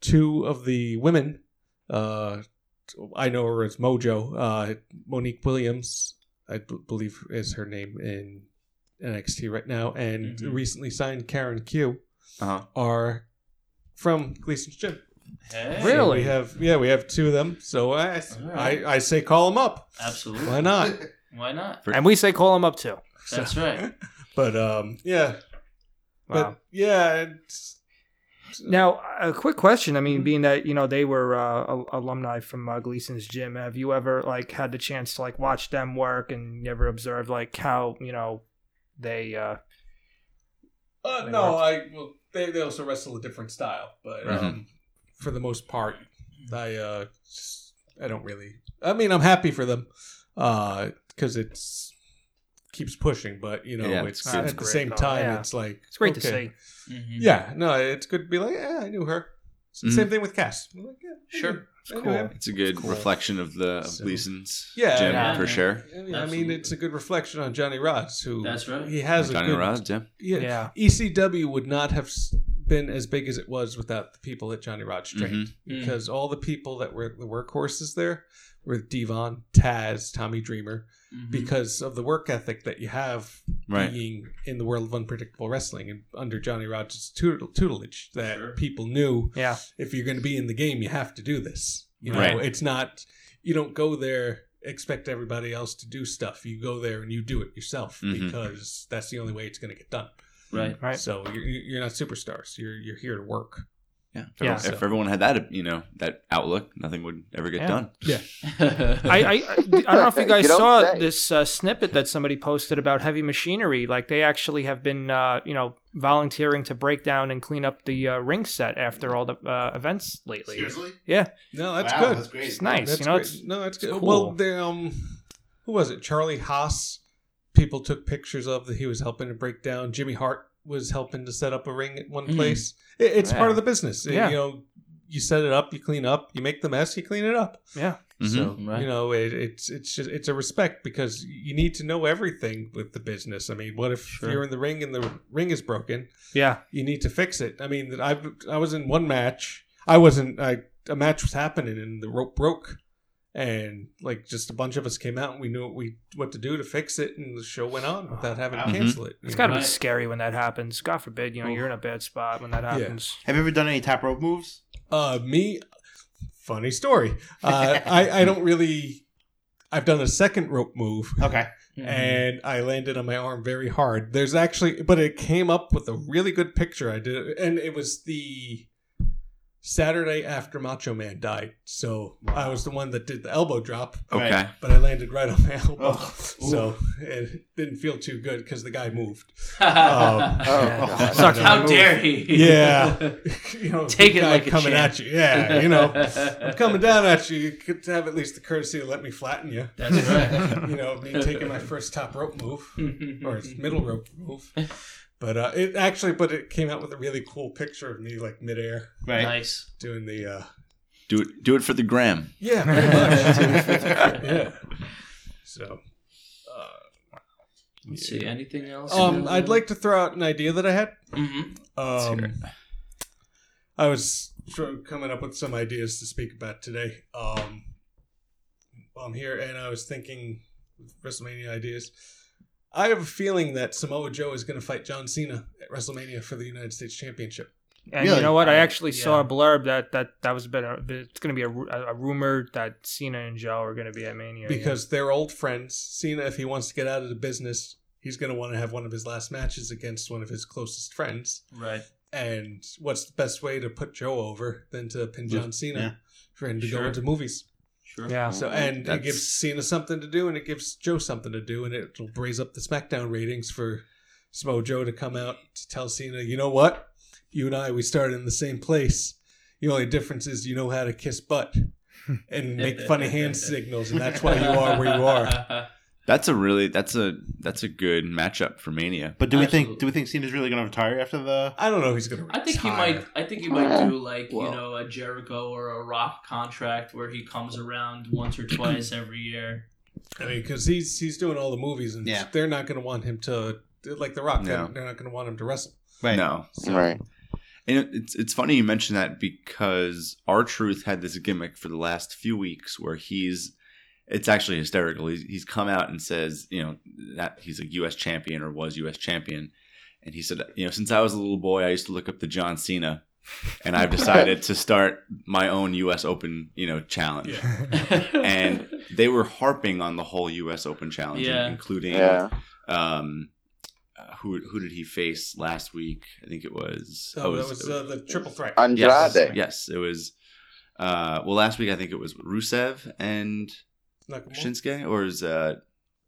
two of the women. Uh, I know her as Mojo. Uh, Monique Williams, I b- believe, is her name in NXT right now, and Mhm. recently signed Karen Q. Uh-huh. Are from Gleason's gym. Hey, So Really? we have yeah, we have two of them. So I Alright. I, I say call them up. Absolutely. Why not? Why not? and we say call them up too. That's right. But um, yeah, Wow. but yeah, it's, Now, a quick question. I Mm-hmm. mean, being that you know they were uh, alumni from uh, Gleason's gym, have you ever like had the chance to like watch them work and you ever observed like how you know they? uh Uh, They no, work. I well, they they also wrestle a different style, but Right. um, for the most part, I uh, just, I don't really. I mean, I'm happy for them, uh, because it's keeps pushing, but you know, Yeah, it's that's at the same though. time, Yeah. it's like It's great to okay. see. Mhm. Yeah, no, it's good to be like, yeah, I knew her. It's the Mhm. Same thing with Cass. Like, yeah, Sure. It's cool. him. It's a good Cool. reflection of the of So- Gleason's Yeah, gym yeah, for yeah. sure. I mean, Absolutely. it's a good reflection on Johnny Rodz, who That's right. he has a Johnny good Rodz, yeah. Yeah. Yeah. ECW would not have been as big as it was without the people that Johnny Rodz trained. Mhm. Because all the people that were the workhorses there were D-Von, Taz, Tommy Dreamer, Mhm. because of the work ethic that you have Right. being in the world of unpredictable wrestling and under Johnny Rodz' tutel- tutelage that Sure. people knew Yeah. if you're going to be in the game, you have to do this. You know, Right. it's not, you don't go there, expect everybody else to do stuff. You go there and you do it yourself Mhm. because that's the only way it's going to get done. right. Right. So you're, you're not superstars. You're you're here to work. Yeah. If, Yeah. everyone, if everyone had that, you know, that outlook, nothing would ever get Yeah. done. I, I I don't know if you guys You saw say. this uh, snippet that somebody posted about heavy machinery. Like they actually have been, uh, you know, volunteering to break down and clean up the uh, ring set after all the uh, events lately. Seriously? Yeah, No, that's wow, good. That's great. it's nice. That's you know, great. it's no, that's good. cool. Well, they um, who was it? Charlie Haas. People took pictures of that he was helping to break down. Jimmy Hart was helping to set up a ring at one Mhm. place. It, it's Yeah. part of the business. Yeah. You know, you set it up, you clean up, you make the mess, you clean it up. yeah, Mhm. So Right. you know, it, it's it's just it's a respect because you need to know everything with the business. I mean, what if Sure. you're in the ring and the ring is broken? yeah, You need to fix it. I mean, I I was in one match. I wasn't. I a match was happening and the rope broke, and like just a bunch of us came out and we knew what we what to do to fix it, and the show went on without having to Wow. cancel it. it's got to be scary when that happens. God forbid, you know, you're in a bad spot when that Yeah. happens. Have you ever done any top rope moves? Uh, me, funny story. Uh, I I don't really. I've done a second rope move. Okay. Mhm. and I landed on my arm very hard. There's actually, but it came up with a really good picture. I did, and it was the Saturday after Macho Man died. So I was the one that did the elbow drop, Okay. Right. but I landed right on my elbow. Oh. So it didn't feel too good because the guy moved. Oh, um, oh, Yeah. God. Suck it. How dare he? Yeah. you know, Take it guy like a coming champ. at you. Yeah, you know, I'm coming down at you. You could have at least the courtesy to let me flatten you. That's right. You know, me taking my first top rope move or middle rope move. But uh, it actually, but it came out with a really cool picture of me like midair Right. Nice. doing the. uh Do it. Do it for the gram. Yeah, pretty much. yeah. So, uh, Let's see. Anything else? um, I'd like to throw out an idea that I had. Mhm. Um, I was coming up with some ideas to speak about today. Um, I'm here, and I was thinking WrestleMania ideas. I have a feeling that Samoa Joe is going to fight John Cena at WrestleMania for the United States Championship And Really? you know what? I Uh, actually saw yeah. a blurb that that that was a bit. Of, it's going to be a, ru- a rumor that Cena and Joe are going to be at Mania because they're old friends. Cena, if he wants to get out of the business, he's going to want to have one of his last matches against one of his closest friends. Right. And what's the best way to put Joe over than to pin John Cena Yeah. for him to go into movies? Sure. Yeah. So and it gives Cena something to do, and it gives Joe something to do, and it'll raise up the SmackDown ratings for Smojo to come out to tell Cena, you know what, you and I we started in the same place. The only difference is you know how to kiss butt and make funny hand signals, and that's why you are where you are. That's a really. That's a. That's a good matchup for Mania. But do we think do we think Cena's really going to retire after the? I don't know if he's gonna. I think he might. I think he might do like Well- you know a Jericho or a Rock contract where he comes around once or twice every year. I mean, because he's he's doing all the movies, and Yeah. they're not going to want him to like The Rock. No. They're, they're not going to want him to wrestle. Right. No. So, Right. And it- it's it's funny you mention that because R-Truth had this gimmick for the last few weeks where he's it's actually hysterical. He's, he's come out and says, you know, that he's a U.S. champion or was U.S. champion, and he said, you know, since I was a little boy, I used to look up to John Cena, and I've decided to start my own U.S. Open, you know, challenge. Yeah. And they were harping on the whole U.S. Open challenge, Yeah. including Yeah. um, uh, who who did he face last week? I think it was. Oh, it that was uh, the triple threat. Andrade. Yes, yes, it was. Uh, well, last week I think it was Rusev and Nakamura? Shinsuke, or is that?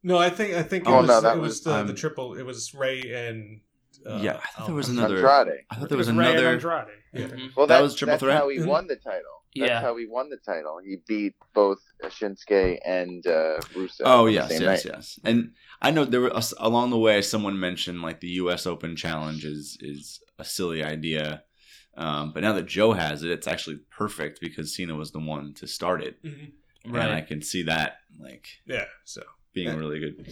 No, I think I think it Oh, was no, that it was, was, the, um, the triple. It was Rey and uh, yeah, I thought there was another. Andrade. I thought there was It Rey and another. Andrade. Yeah. Mhm. Well, That that was triple that's threat? how he won the title. That's Yeah. how he won the title. He beat both Shinsuke and uh, Rusev. Oh yes, yes, night. yes. And I know there was along the way someone mentioned like the U.S. Open challenge is is a silly idea, um, but now that Joe has it, it's actually perfect because Cena was the one to start it, Mhm. and I can see that like Yeah. So being Yeah. a really good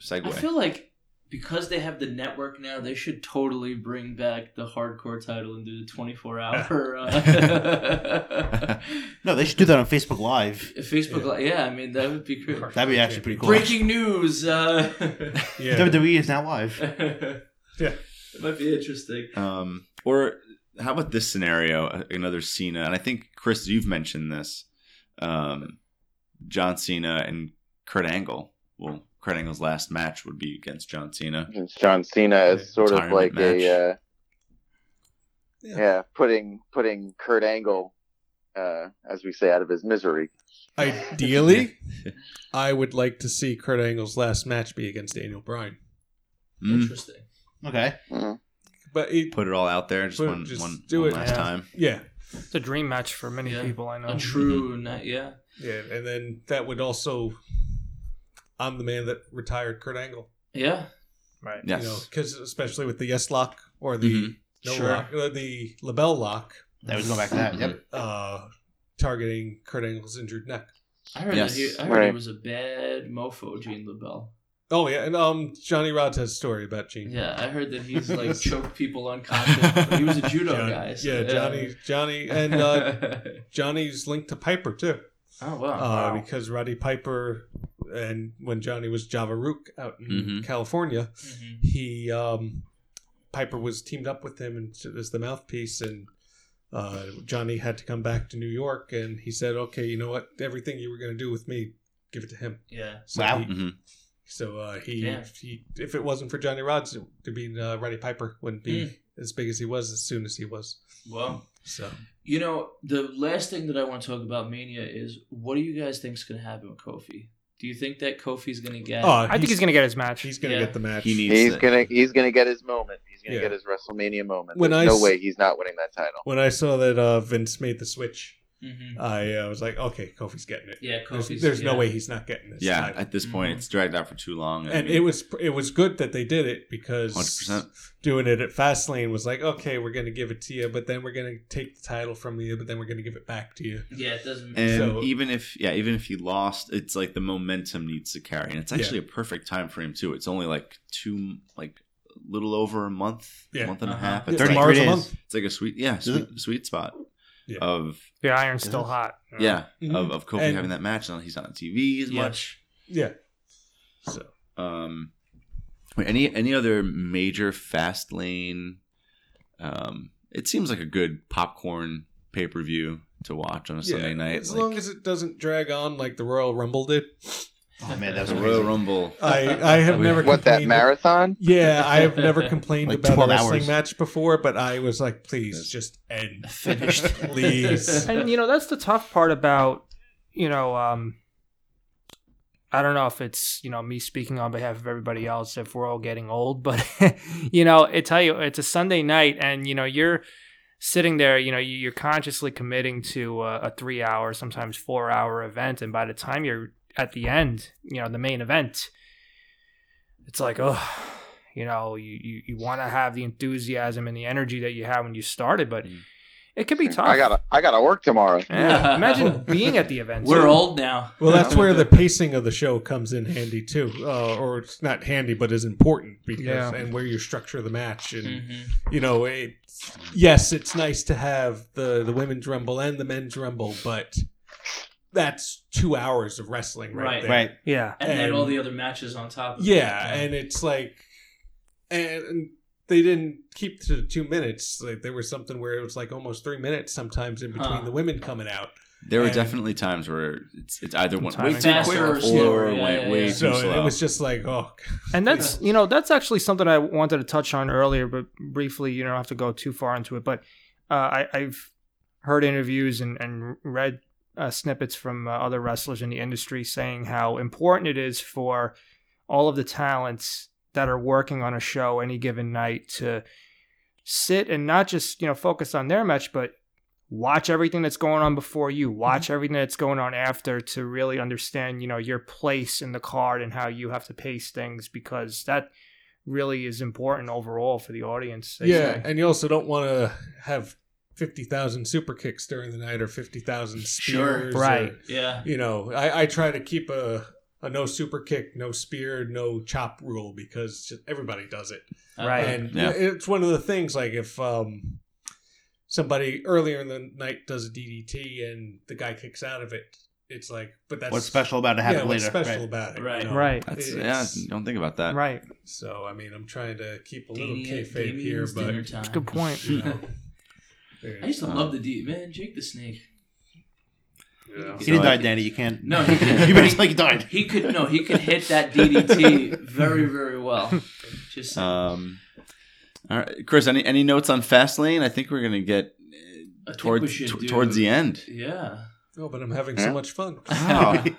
segue. I feel like because they have the network now, they should totally bring back the hardcore title and do the 24 hour. Uh, No, they should do that on Facebook Live. Facebook, Yeah. Live. yeah, I mean, that would be great. That'd be actually pretty cool. Breaking news. Uh, yeah. WWE is now live. Yeah. It might be interesting. Um, or how about this scenario? Another Cena, and I think Chris, you've mentioned this. Um, John Cena and Kurt Angle. Well, Kurt Angle's last match would be against John Cena. Against John Cena is sort of like match. a uh, Yeah. yeah. putting putting Kurt Angle, uh, as we say, out of his misery. Ideally, I would like to see Kurt Angle's last match be against Daniel Bryan, Mm, Interesting. Okay. Mhm. but it, put it all out there, just Put- one, just one, do one it. last Yeah. time. yeah, It's a dream match for many Yeah. people I know. A true, na- yeah. Yeah, and then that would also, I'm the man that retired Kurt Angle, Yeah. Right. Yes. you know, because especially with the yes lock or the Mhm. no Sure. lock, uh, the LeBell Lock, That was go back to that. Yep. uh, targeting Kurt Angle's injured neck. I heard Yes. that he, I heard he Right. was a bad mofo, Gene LeBell. Oh yeah, and um, Johnny Rodz has a story about Gene. Yeah, I heard that he's like choked people unconscious. he was a judo John- guy. so- yeah, Johnny, Johnny, and uh, Johnny's linked to Piper too. Oh wow. uh, because Roddy Piper and when Johnny was Java Ruuk out in Mhm. California, Mhm. he um, Piper was teamed up with him and as the mouthpiece, and uh, Johnny had to come back to New York, and he said, "Okay, you know what? Everything you were going to do with me, give it to him." Yeah. So Wow. he, Mhm. so uh, he, Damn. he, if it wasn't for Johnny Rodz, to be uh, Roddy Piper wouldn't be Mm. As big as he was as soon as he was. Well, So you know, the last thing that I want to talk about Mania is what do you guys think is going to happen with Kofi? Do you think that Kofi's going to get? oh, I think he's going to get his match. he's gonna Yeah. get the match. He needs He's to- gonna he's gonna get his moment. He's gonna Yeah. get his WrestleMania moment. When There's I no s- way he's not winning that title. when I saw that uh, Vince made the switch, Mhm. I uh, was like, okay, Kofi's getting it. Yeah, There's, Kofi's. there's no yeah. way he's not getting this. Yeah, title. at this point, Mhm. it's dragged out for too long. I and mean, it was it was good that they did it because 100%. doing it at Fastlane was like, okay, we're gonna give it to you, but then we're gonna take the title from you, but then we're gonna give it back to you. Yeah, it doesn't. And So- even if yeah, even if he lost, it's like the momentum needs to carry, and it's actually a perfect time frame too. It's only like two, like a little over a month, Yeah. month and Uh-huh. a half. Yeah, It's, Thirty like, three Tomorrow's a days. month. it's like a sweet, yeah, sweet, sweet spot Yeah. of the iron's still hot. yeah Mhm. of, of Kofi And- having that match. And he's not on TV as Yeah. much. Yeah. So Um, wait, any any other major Fastlane? Um, it seems like a good popcorn pay per view to watch on a Sunday night. as like, long as it doesn't drag on like the Royal Rumble did. Oh man, that was the amazing. Royal Rumble. I I have never What that complained- marathon? Yeah, I have never complained Like about a wrestling hours. match before, but I was like, please just end. Finished. Please. and you know that's the tough part about you know um i don't know if it's you know me speaking on behalf of everybody else if we're all getting old but you know it tell you it's a sunday night and you know you're sitting there you know you- you're consciously committing to a, a three hour sometimes four hour event and by the time you're at the end you know the main event it's like oh you know you, you, you want to have the enthusiasm and the energy that you had when you started but Mm. it could be tough I gotta I gotta work tomorrow. yeah, imagine being at the event. We're too. old now. Well, that's where the pacing of the show comes in handy too, uh, or it's not handy, but is important because Yeah. and where you structure the match, and Mhm. you know, it, yes, it's nice to have the the women's rumble and the men's rumble, but that's two hours of wrestling right, Right. there. Right. Yeah. And, then all the other matches on top. of it. Yeah, and it's like, and, and they didn't keep to two minutes. Like there was something where it was like almost three minutes sometimes in between Huh. the women coming out. There were definitely times where it's it's either one way too quick or or, slower, yeah, way, yeah, way yeah. too So slow. it was just like, oh, And that's you know that's actually something I wanted to touch on earlier, but briefly you don't have to go too far into it. But uh, I, I've heard interviews and, and read uh, snippets from uh, other wrestlers in the industry saying how important it is for all of the talents that are working on a show any given night to sit and not just you know focus on their match, but watch everything that's going on before you watch everything that's going on after to really understand you know your place in the card and how you have to pace things because that really is important overall for the audience yeah. say. And you also don't want to have fifty thousand super kicks during the night or fifty thousand spears. Sure. spears, Right. or- Yeah. you know, I, I try to keep a a no super kick, no spear, no chop rule because everybody does it. Right. And Yeah. it's one of the things like if um somebody earlier in the night does a DDT and the guy kicks out of it, it's like, but that's What's special about it Yeah, happened what's later? special Right. about it? Right. you know? Right. That's It's- yeah. Don't think about that. right So I mean, I'm trying to keep a little Damien- kayfabe here, but dinner. That's a good point you know, I used to love the D man, Jake the Snake. Yeah. He didn't die, Danny. You can't. No, he you made it like he died. He could no, he could hit that DDT very, very well. Just. Um, all right, Chris. Any any notes on Fastlane? I think we're gonna get uh, towards t- towards the end. yeah. Oh, but I'm having so much fun. Oh,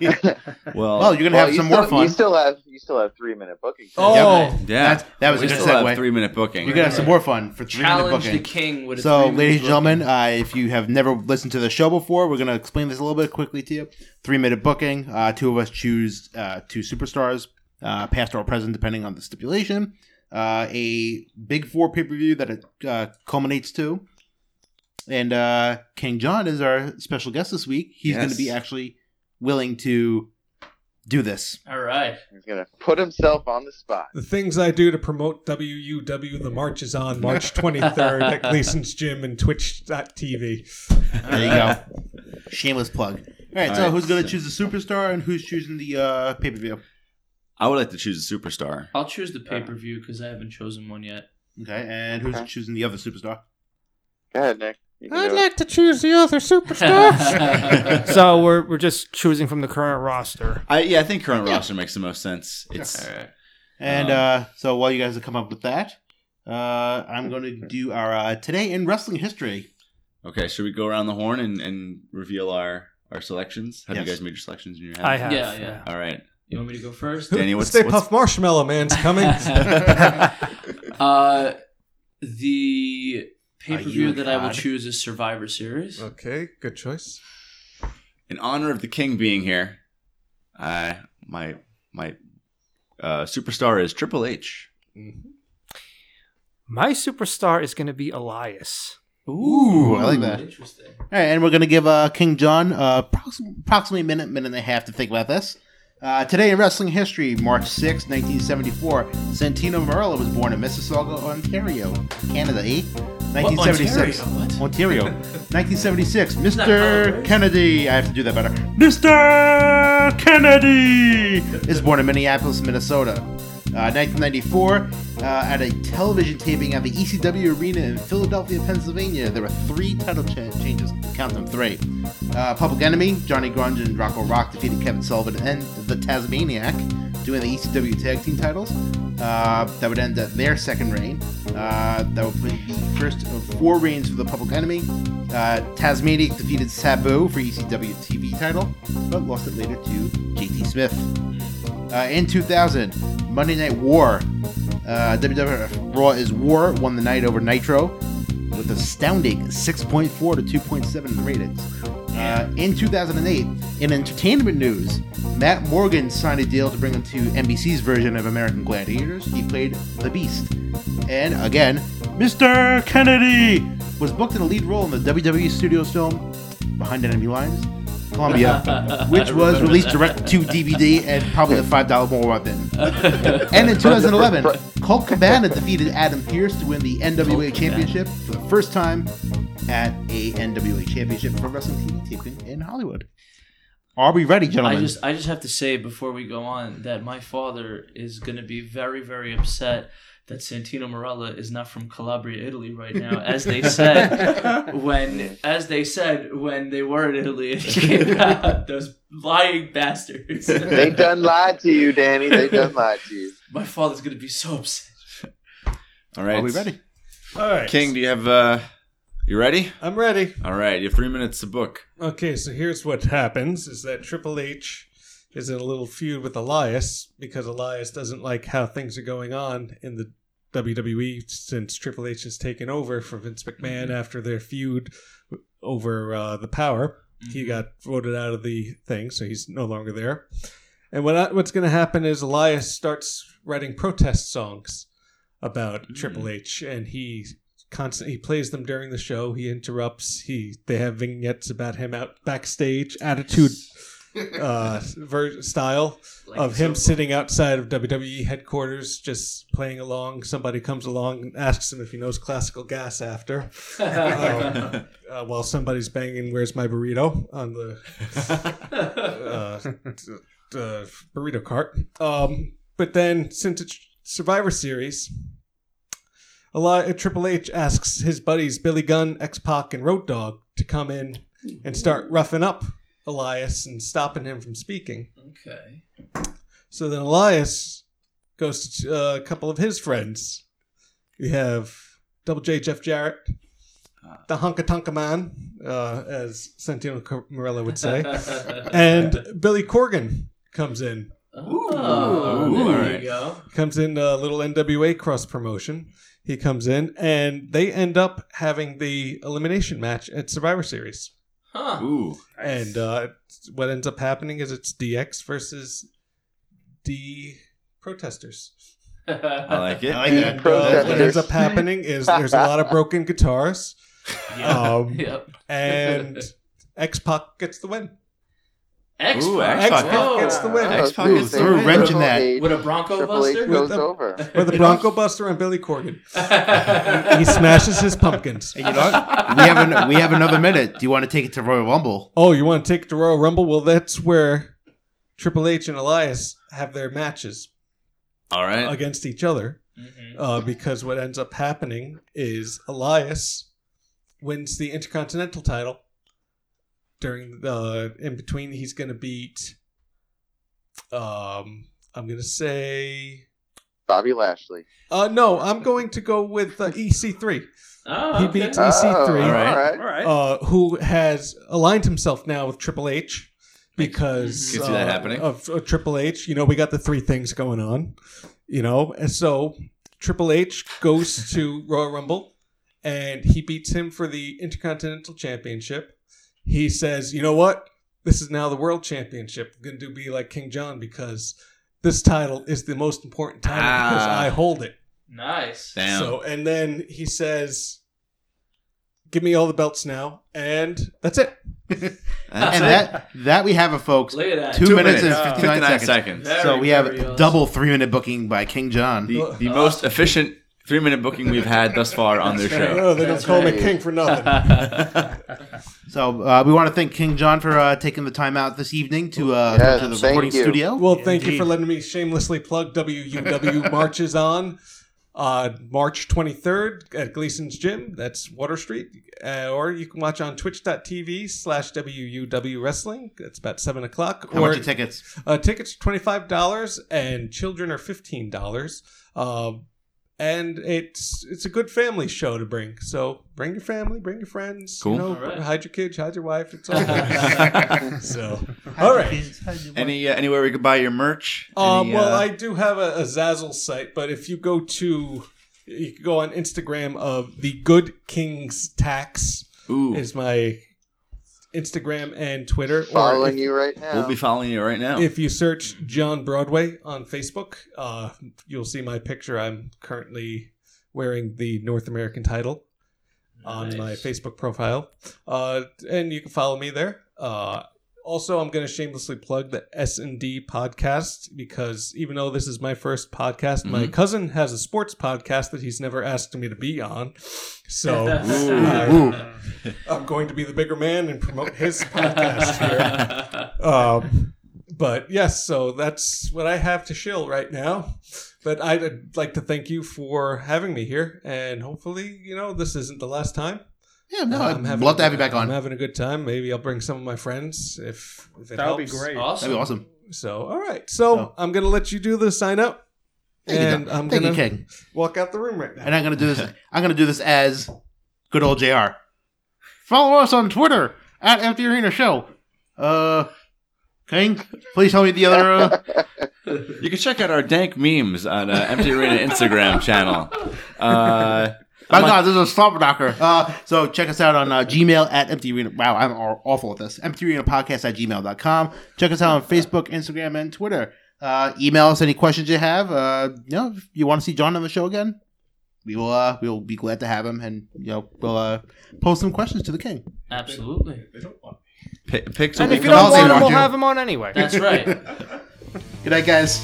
well, well, you're gonna Well, have you some still, more fun. You still have you still have three minute bookings. Oh, yeah, That's- that was we a good segue. three minute booking. You're gonna have some more fun for three minute Challenge the king with So, three-minute ladies and gentlemen, uh, if you have never listened to the show before, we're going to explain this a little bit quickly to you. Three minute booking. Uh, two of us choose uh, two superstars, uh, past or present, depending on the stipulation. Uh, a big four pay per view that it uh, culminates to. And uh, King John is our special guest this week. He's going to be actually willing to do this. All right. He's gonna put himself on the spot. The things I do to promote WUW, the march is on March 23rd at Gleason's Gym and Twitch.tv. There you go. Shameless plug. All right, All so right, who's going to choose the superstar and who's choosing the uh, pay per view? I would like to choose a superstar. I'll choose the pay per view because I haven't chosen one yet. Okay, and who's Okay. choosing the other superstar? Go ahead, Nick. You I'd do it. like to choose the other superstars. so we're, we're just choosing from the current roster I yeah, I think current roster makes the most sense. It's All right. And Um, uh, so while you guys have come up with that, Uh, I'm going to do our uh, today in wrestling history. Okay, should we go around the horn and, and reveal our our selections? Have Yes. you guys made your selections in your head? I have. Yeah, yeah. All right. You want me to go first? Danny, what's- Stay what's- Puff Marshmallow Man's coming. uh, the pay per view that I will choose is Survivor Series. okay, good choice. In honor of the king being here, I my my uh, superstar is Triple H. My superstar is going to be Elias. Ooh, I like that. Interesting. All right, and we're going to give uh, King John uh, approximately, approximately a minute, minute and a half to think about this. Uh, today in wrestling history, March 6, 1974, Santino Marella was born in Mississauga, Ontario, Canada, eh? 1976. Ontario? Ontario. 1976, Mr. Kennedy. I have to do that better. Mr. Kennedy is born in Minneapolis, Minnesota. Uh, 1994, uh, at a television taping at the ECW Arena in Philadelphia, Pennsylvania, there were three title cha- changes. Count them three. Uh, Public Enemy, Johnny Grunge and Rocco Rock defeated Kevin Sullivan and the Tasmaniac, doing the ECW tag team titles. Uh, that would end their second reign. Uh, that would be the first of four reigns for the Public Enemy. Uh, Tasmaniac defeated Sabu for ECW TV title, but lost it later to JT Smith. Uh, in 2000, Monday Night War. Uh, WWF Raw is War won the night over Nitro with astounding 6.4 to 2.7 ratings. Uh, in 2008, in entertainment news, Matt Morgan signed a deal to bring him to NBC's version of American Gladiators. He played the Beast. And again, Mr. Kennedy was booked in a lead role in the WWE Studios film Behind Enemy Lines, Colombia, which was released direct to DVD and probably a $5 more weapon. And in 2011, Colt Cabana defeated Adam Pearce to win the NWA Championship for the first time at a NWA Championship for wrestling TV taping in Hollywood. Are we ready, I gentlemen? just I just have to say before we go on that my father is going to be very very upset that Santino Marella is not from Calabria, Italy right now, as they said when as they said when they were in Italy and he came out. Those lying bastards. They done lied to you, Danny. They done lied to you. My father's going to be so upset. All right. Are we ready? All right, King, do you have uh you ready? I'm ready. All right, you have three minutes to book. Okay, so here's what happens: is that Triple H is in a little feud with Elias because Elias doesn't like how things are going on in the WWE since Triple H has taken over for Vince McMahon mm-hmm. after their feud over uh, the Power. He mm-hmm. got voted out of the thing, so he's no longer there. And what what's going to happen is Elias starts writing protest songs about mm. Triple H, and he constantly he plays them during the show. He interrupts. He they have vignettes about him out backstage, attitude uh, ver- style Like of him so- sitting outside of WWE headquarters, just playing along. Somebody comes along and asks him if he knows classical gas after, uh, while somebody's banging "Where's my burrito" on the uh, uh, burrito cart. Um, but then, since it's Survivor Series, a lot Triple H asks his buddies Billy Gunn, X Pac, and Road Dogg to come in and start roughing up Elias and stopping him from speaking. okay. So then Elias goes to uh, a couple of his friends. We have Double J Jeff Jarrett, the Hunka Tonka Man, uh, as Santino Car- Morella would say, and Billy Corgan comes in. Oh, Ooh, there alright. you go. Comes in a little NWA cross promotion. He comes in, and they end up having the elimination match at Survivor Series. Huh. Ooh. And uh, what ends up happening is it's DX versus D protesters. I like it. I like that. And, uh, what ends up happening is there's a lot of broken guitars, Yeah. um, yep. and X Pac gets the win. X Ooh, Pac. X-Pac. Whoa. gets the win. X-Pac Ooh, gets the Triple win. Wrench in that. With a Bronco Triple H Buster? goes With the- over. With the Bronco Buster and Billy Corgan. He smashes his pumpkins. And you know what? we have an, we have another minute. Do you want to take it to Royal Rumble? Oh, you want to take it to Royal Rumble? Well, that's where Triple H and Elias have their matches All right. against each other. Mhm. uh, because what ends up happening is Elias wins the Intercontinental title. During the in between, he's going to beat. Um, I'm going to say Bobby Lashley. Uh, no, I'm going to go with uh, EC3, Oh, He okay. beats- Oh, EC3. all all right. All right. uh, who has aligned himself now with Triple H because Can see that uh, happening. of, of Triple H. You know, we got the three things going on. You know, and so Triple H goes to Royal Rumble and he beats him for the Intercontinental Championship. He says, "You know what? This is now the World Championship. I'm going to be like King John because this title is the most important title because Ah. I hold it." Nice. Damn. So, and then he says, "Give me all the belts now," and that's it. That's and it. that that we have it, folks. Look at that. Two, Two minutes, minutes. and 59, 59 seconds. seconds. So we have awesome. double three minute booking by King John. The, the most efficient three minute booking we've had thus far on their show. Oh, they don't call me king for nothing. So uh, we want to thank King John for uh, taking the time out this evening to uh, Yes, to the recording you. studio. Well, thank you for letting me shamelessly plug WUW marches on uh, March 23rd at Gleason's Gym. That's Water Street. Uh, or you can watch on twitch.tv slash WUW Wrestling. It's about 7 o'clock. How or much are tickets? uh, tickets are $25 and children are $15. And it's it's a good family show to bring. So bring your family, bring your friends. Cool. You know, All right. hide your kids, hide your wife. It's all good. so, all right. Any uh, anywhere we could buy your merch? Um, Any, well, uh, I do have a, a Zazzle site, but if you go to, you can go on Instagram of the Good Kings Tax ooh, is my Instagram and Twitter. Following if, you right now. we'll be following you right now. If you search John Broadway on Facebook, uh, you'll see my picture. I'm currently wearing the North American title on my Facebook profile, uh, and you can follow me there. Uh, also, I'm going to shamelessly plug the S and D podcast because even though this is my first podcast, my Mhm. cousin has a sports podcast that he's never asked me to be on. So I, I'm going to be the bigger man and promote his podcast here. Um, but yes, so that's what I have to shill right now. But I'd like to thank you for having me here, and hopefully, you know, this isn't the last time. Yeah, no, I'm I'd love to have you back on. I'm having a good time. Maybe I'll bring some of my friends if, if it That would be helps. great. awesome. That'd be awesome. So, all right. So So- I'm gonna let you do the sign up, Thank you, and Doc. I'm Thank gonna you, King. walk out the room right now. And I'm gonna do this. I'm gonna do this as good old Jr. Follow us on Twitter at Empty Arena Show. Uh, King, please tell me the other. Uh, you can check out our dank memes on uh, Empty Arena Instagram channel. Uh, My I'm God, this is a slobber knocker. Uh, so check us out on uh, Gmail at Empty Arena. Wow, I'm awful at this. Empty Arena Podcast at gmail.com. Check us out on Facebook, Instagram, and Twitter. Uh, email us any questions you have. Uh, you know, if you want to see John on the show again, we will. Uh, we will be glad to have him, and you know, we'll uh, post some questions to the king. Absolutely. pi- picks And if you don't want him, we'll have him on anyway. That's right. Good night, guys.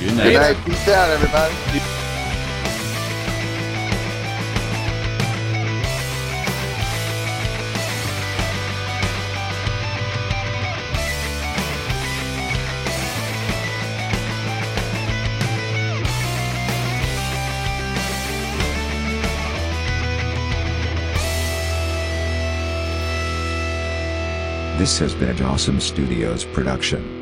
Good Good night. night. Peace out, everybody. This has been a Awesome Studios production.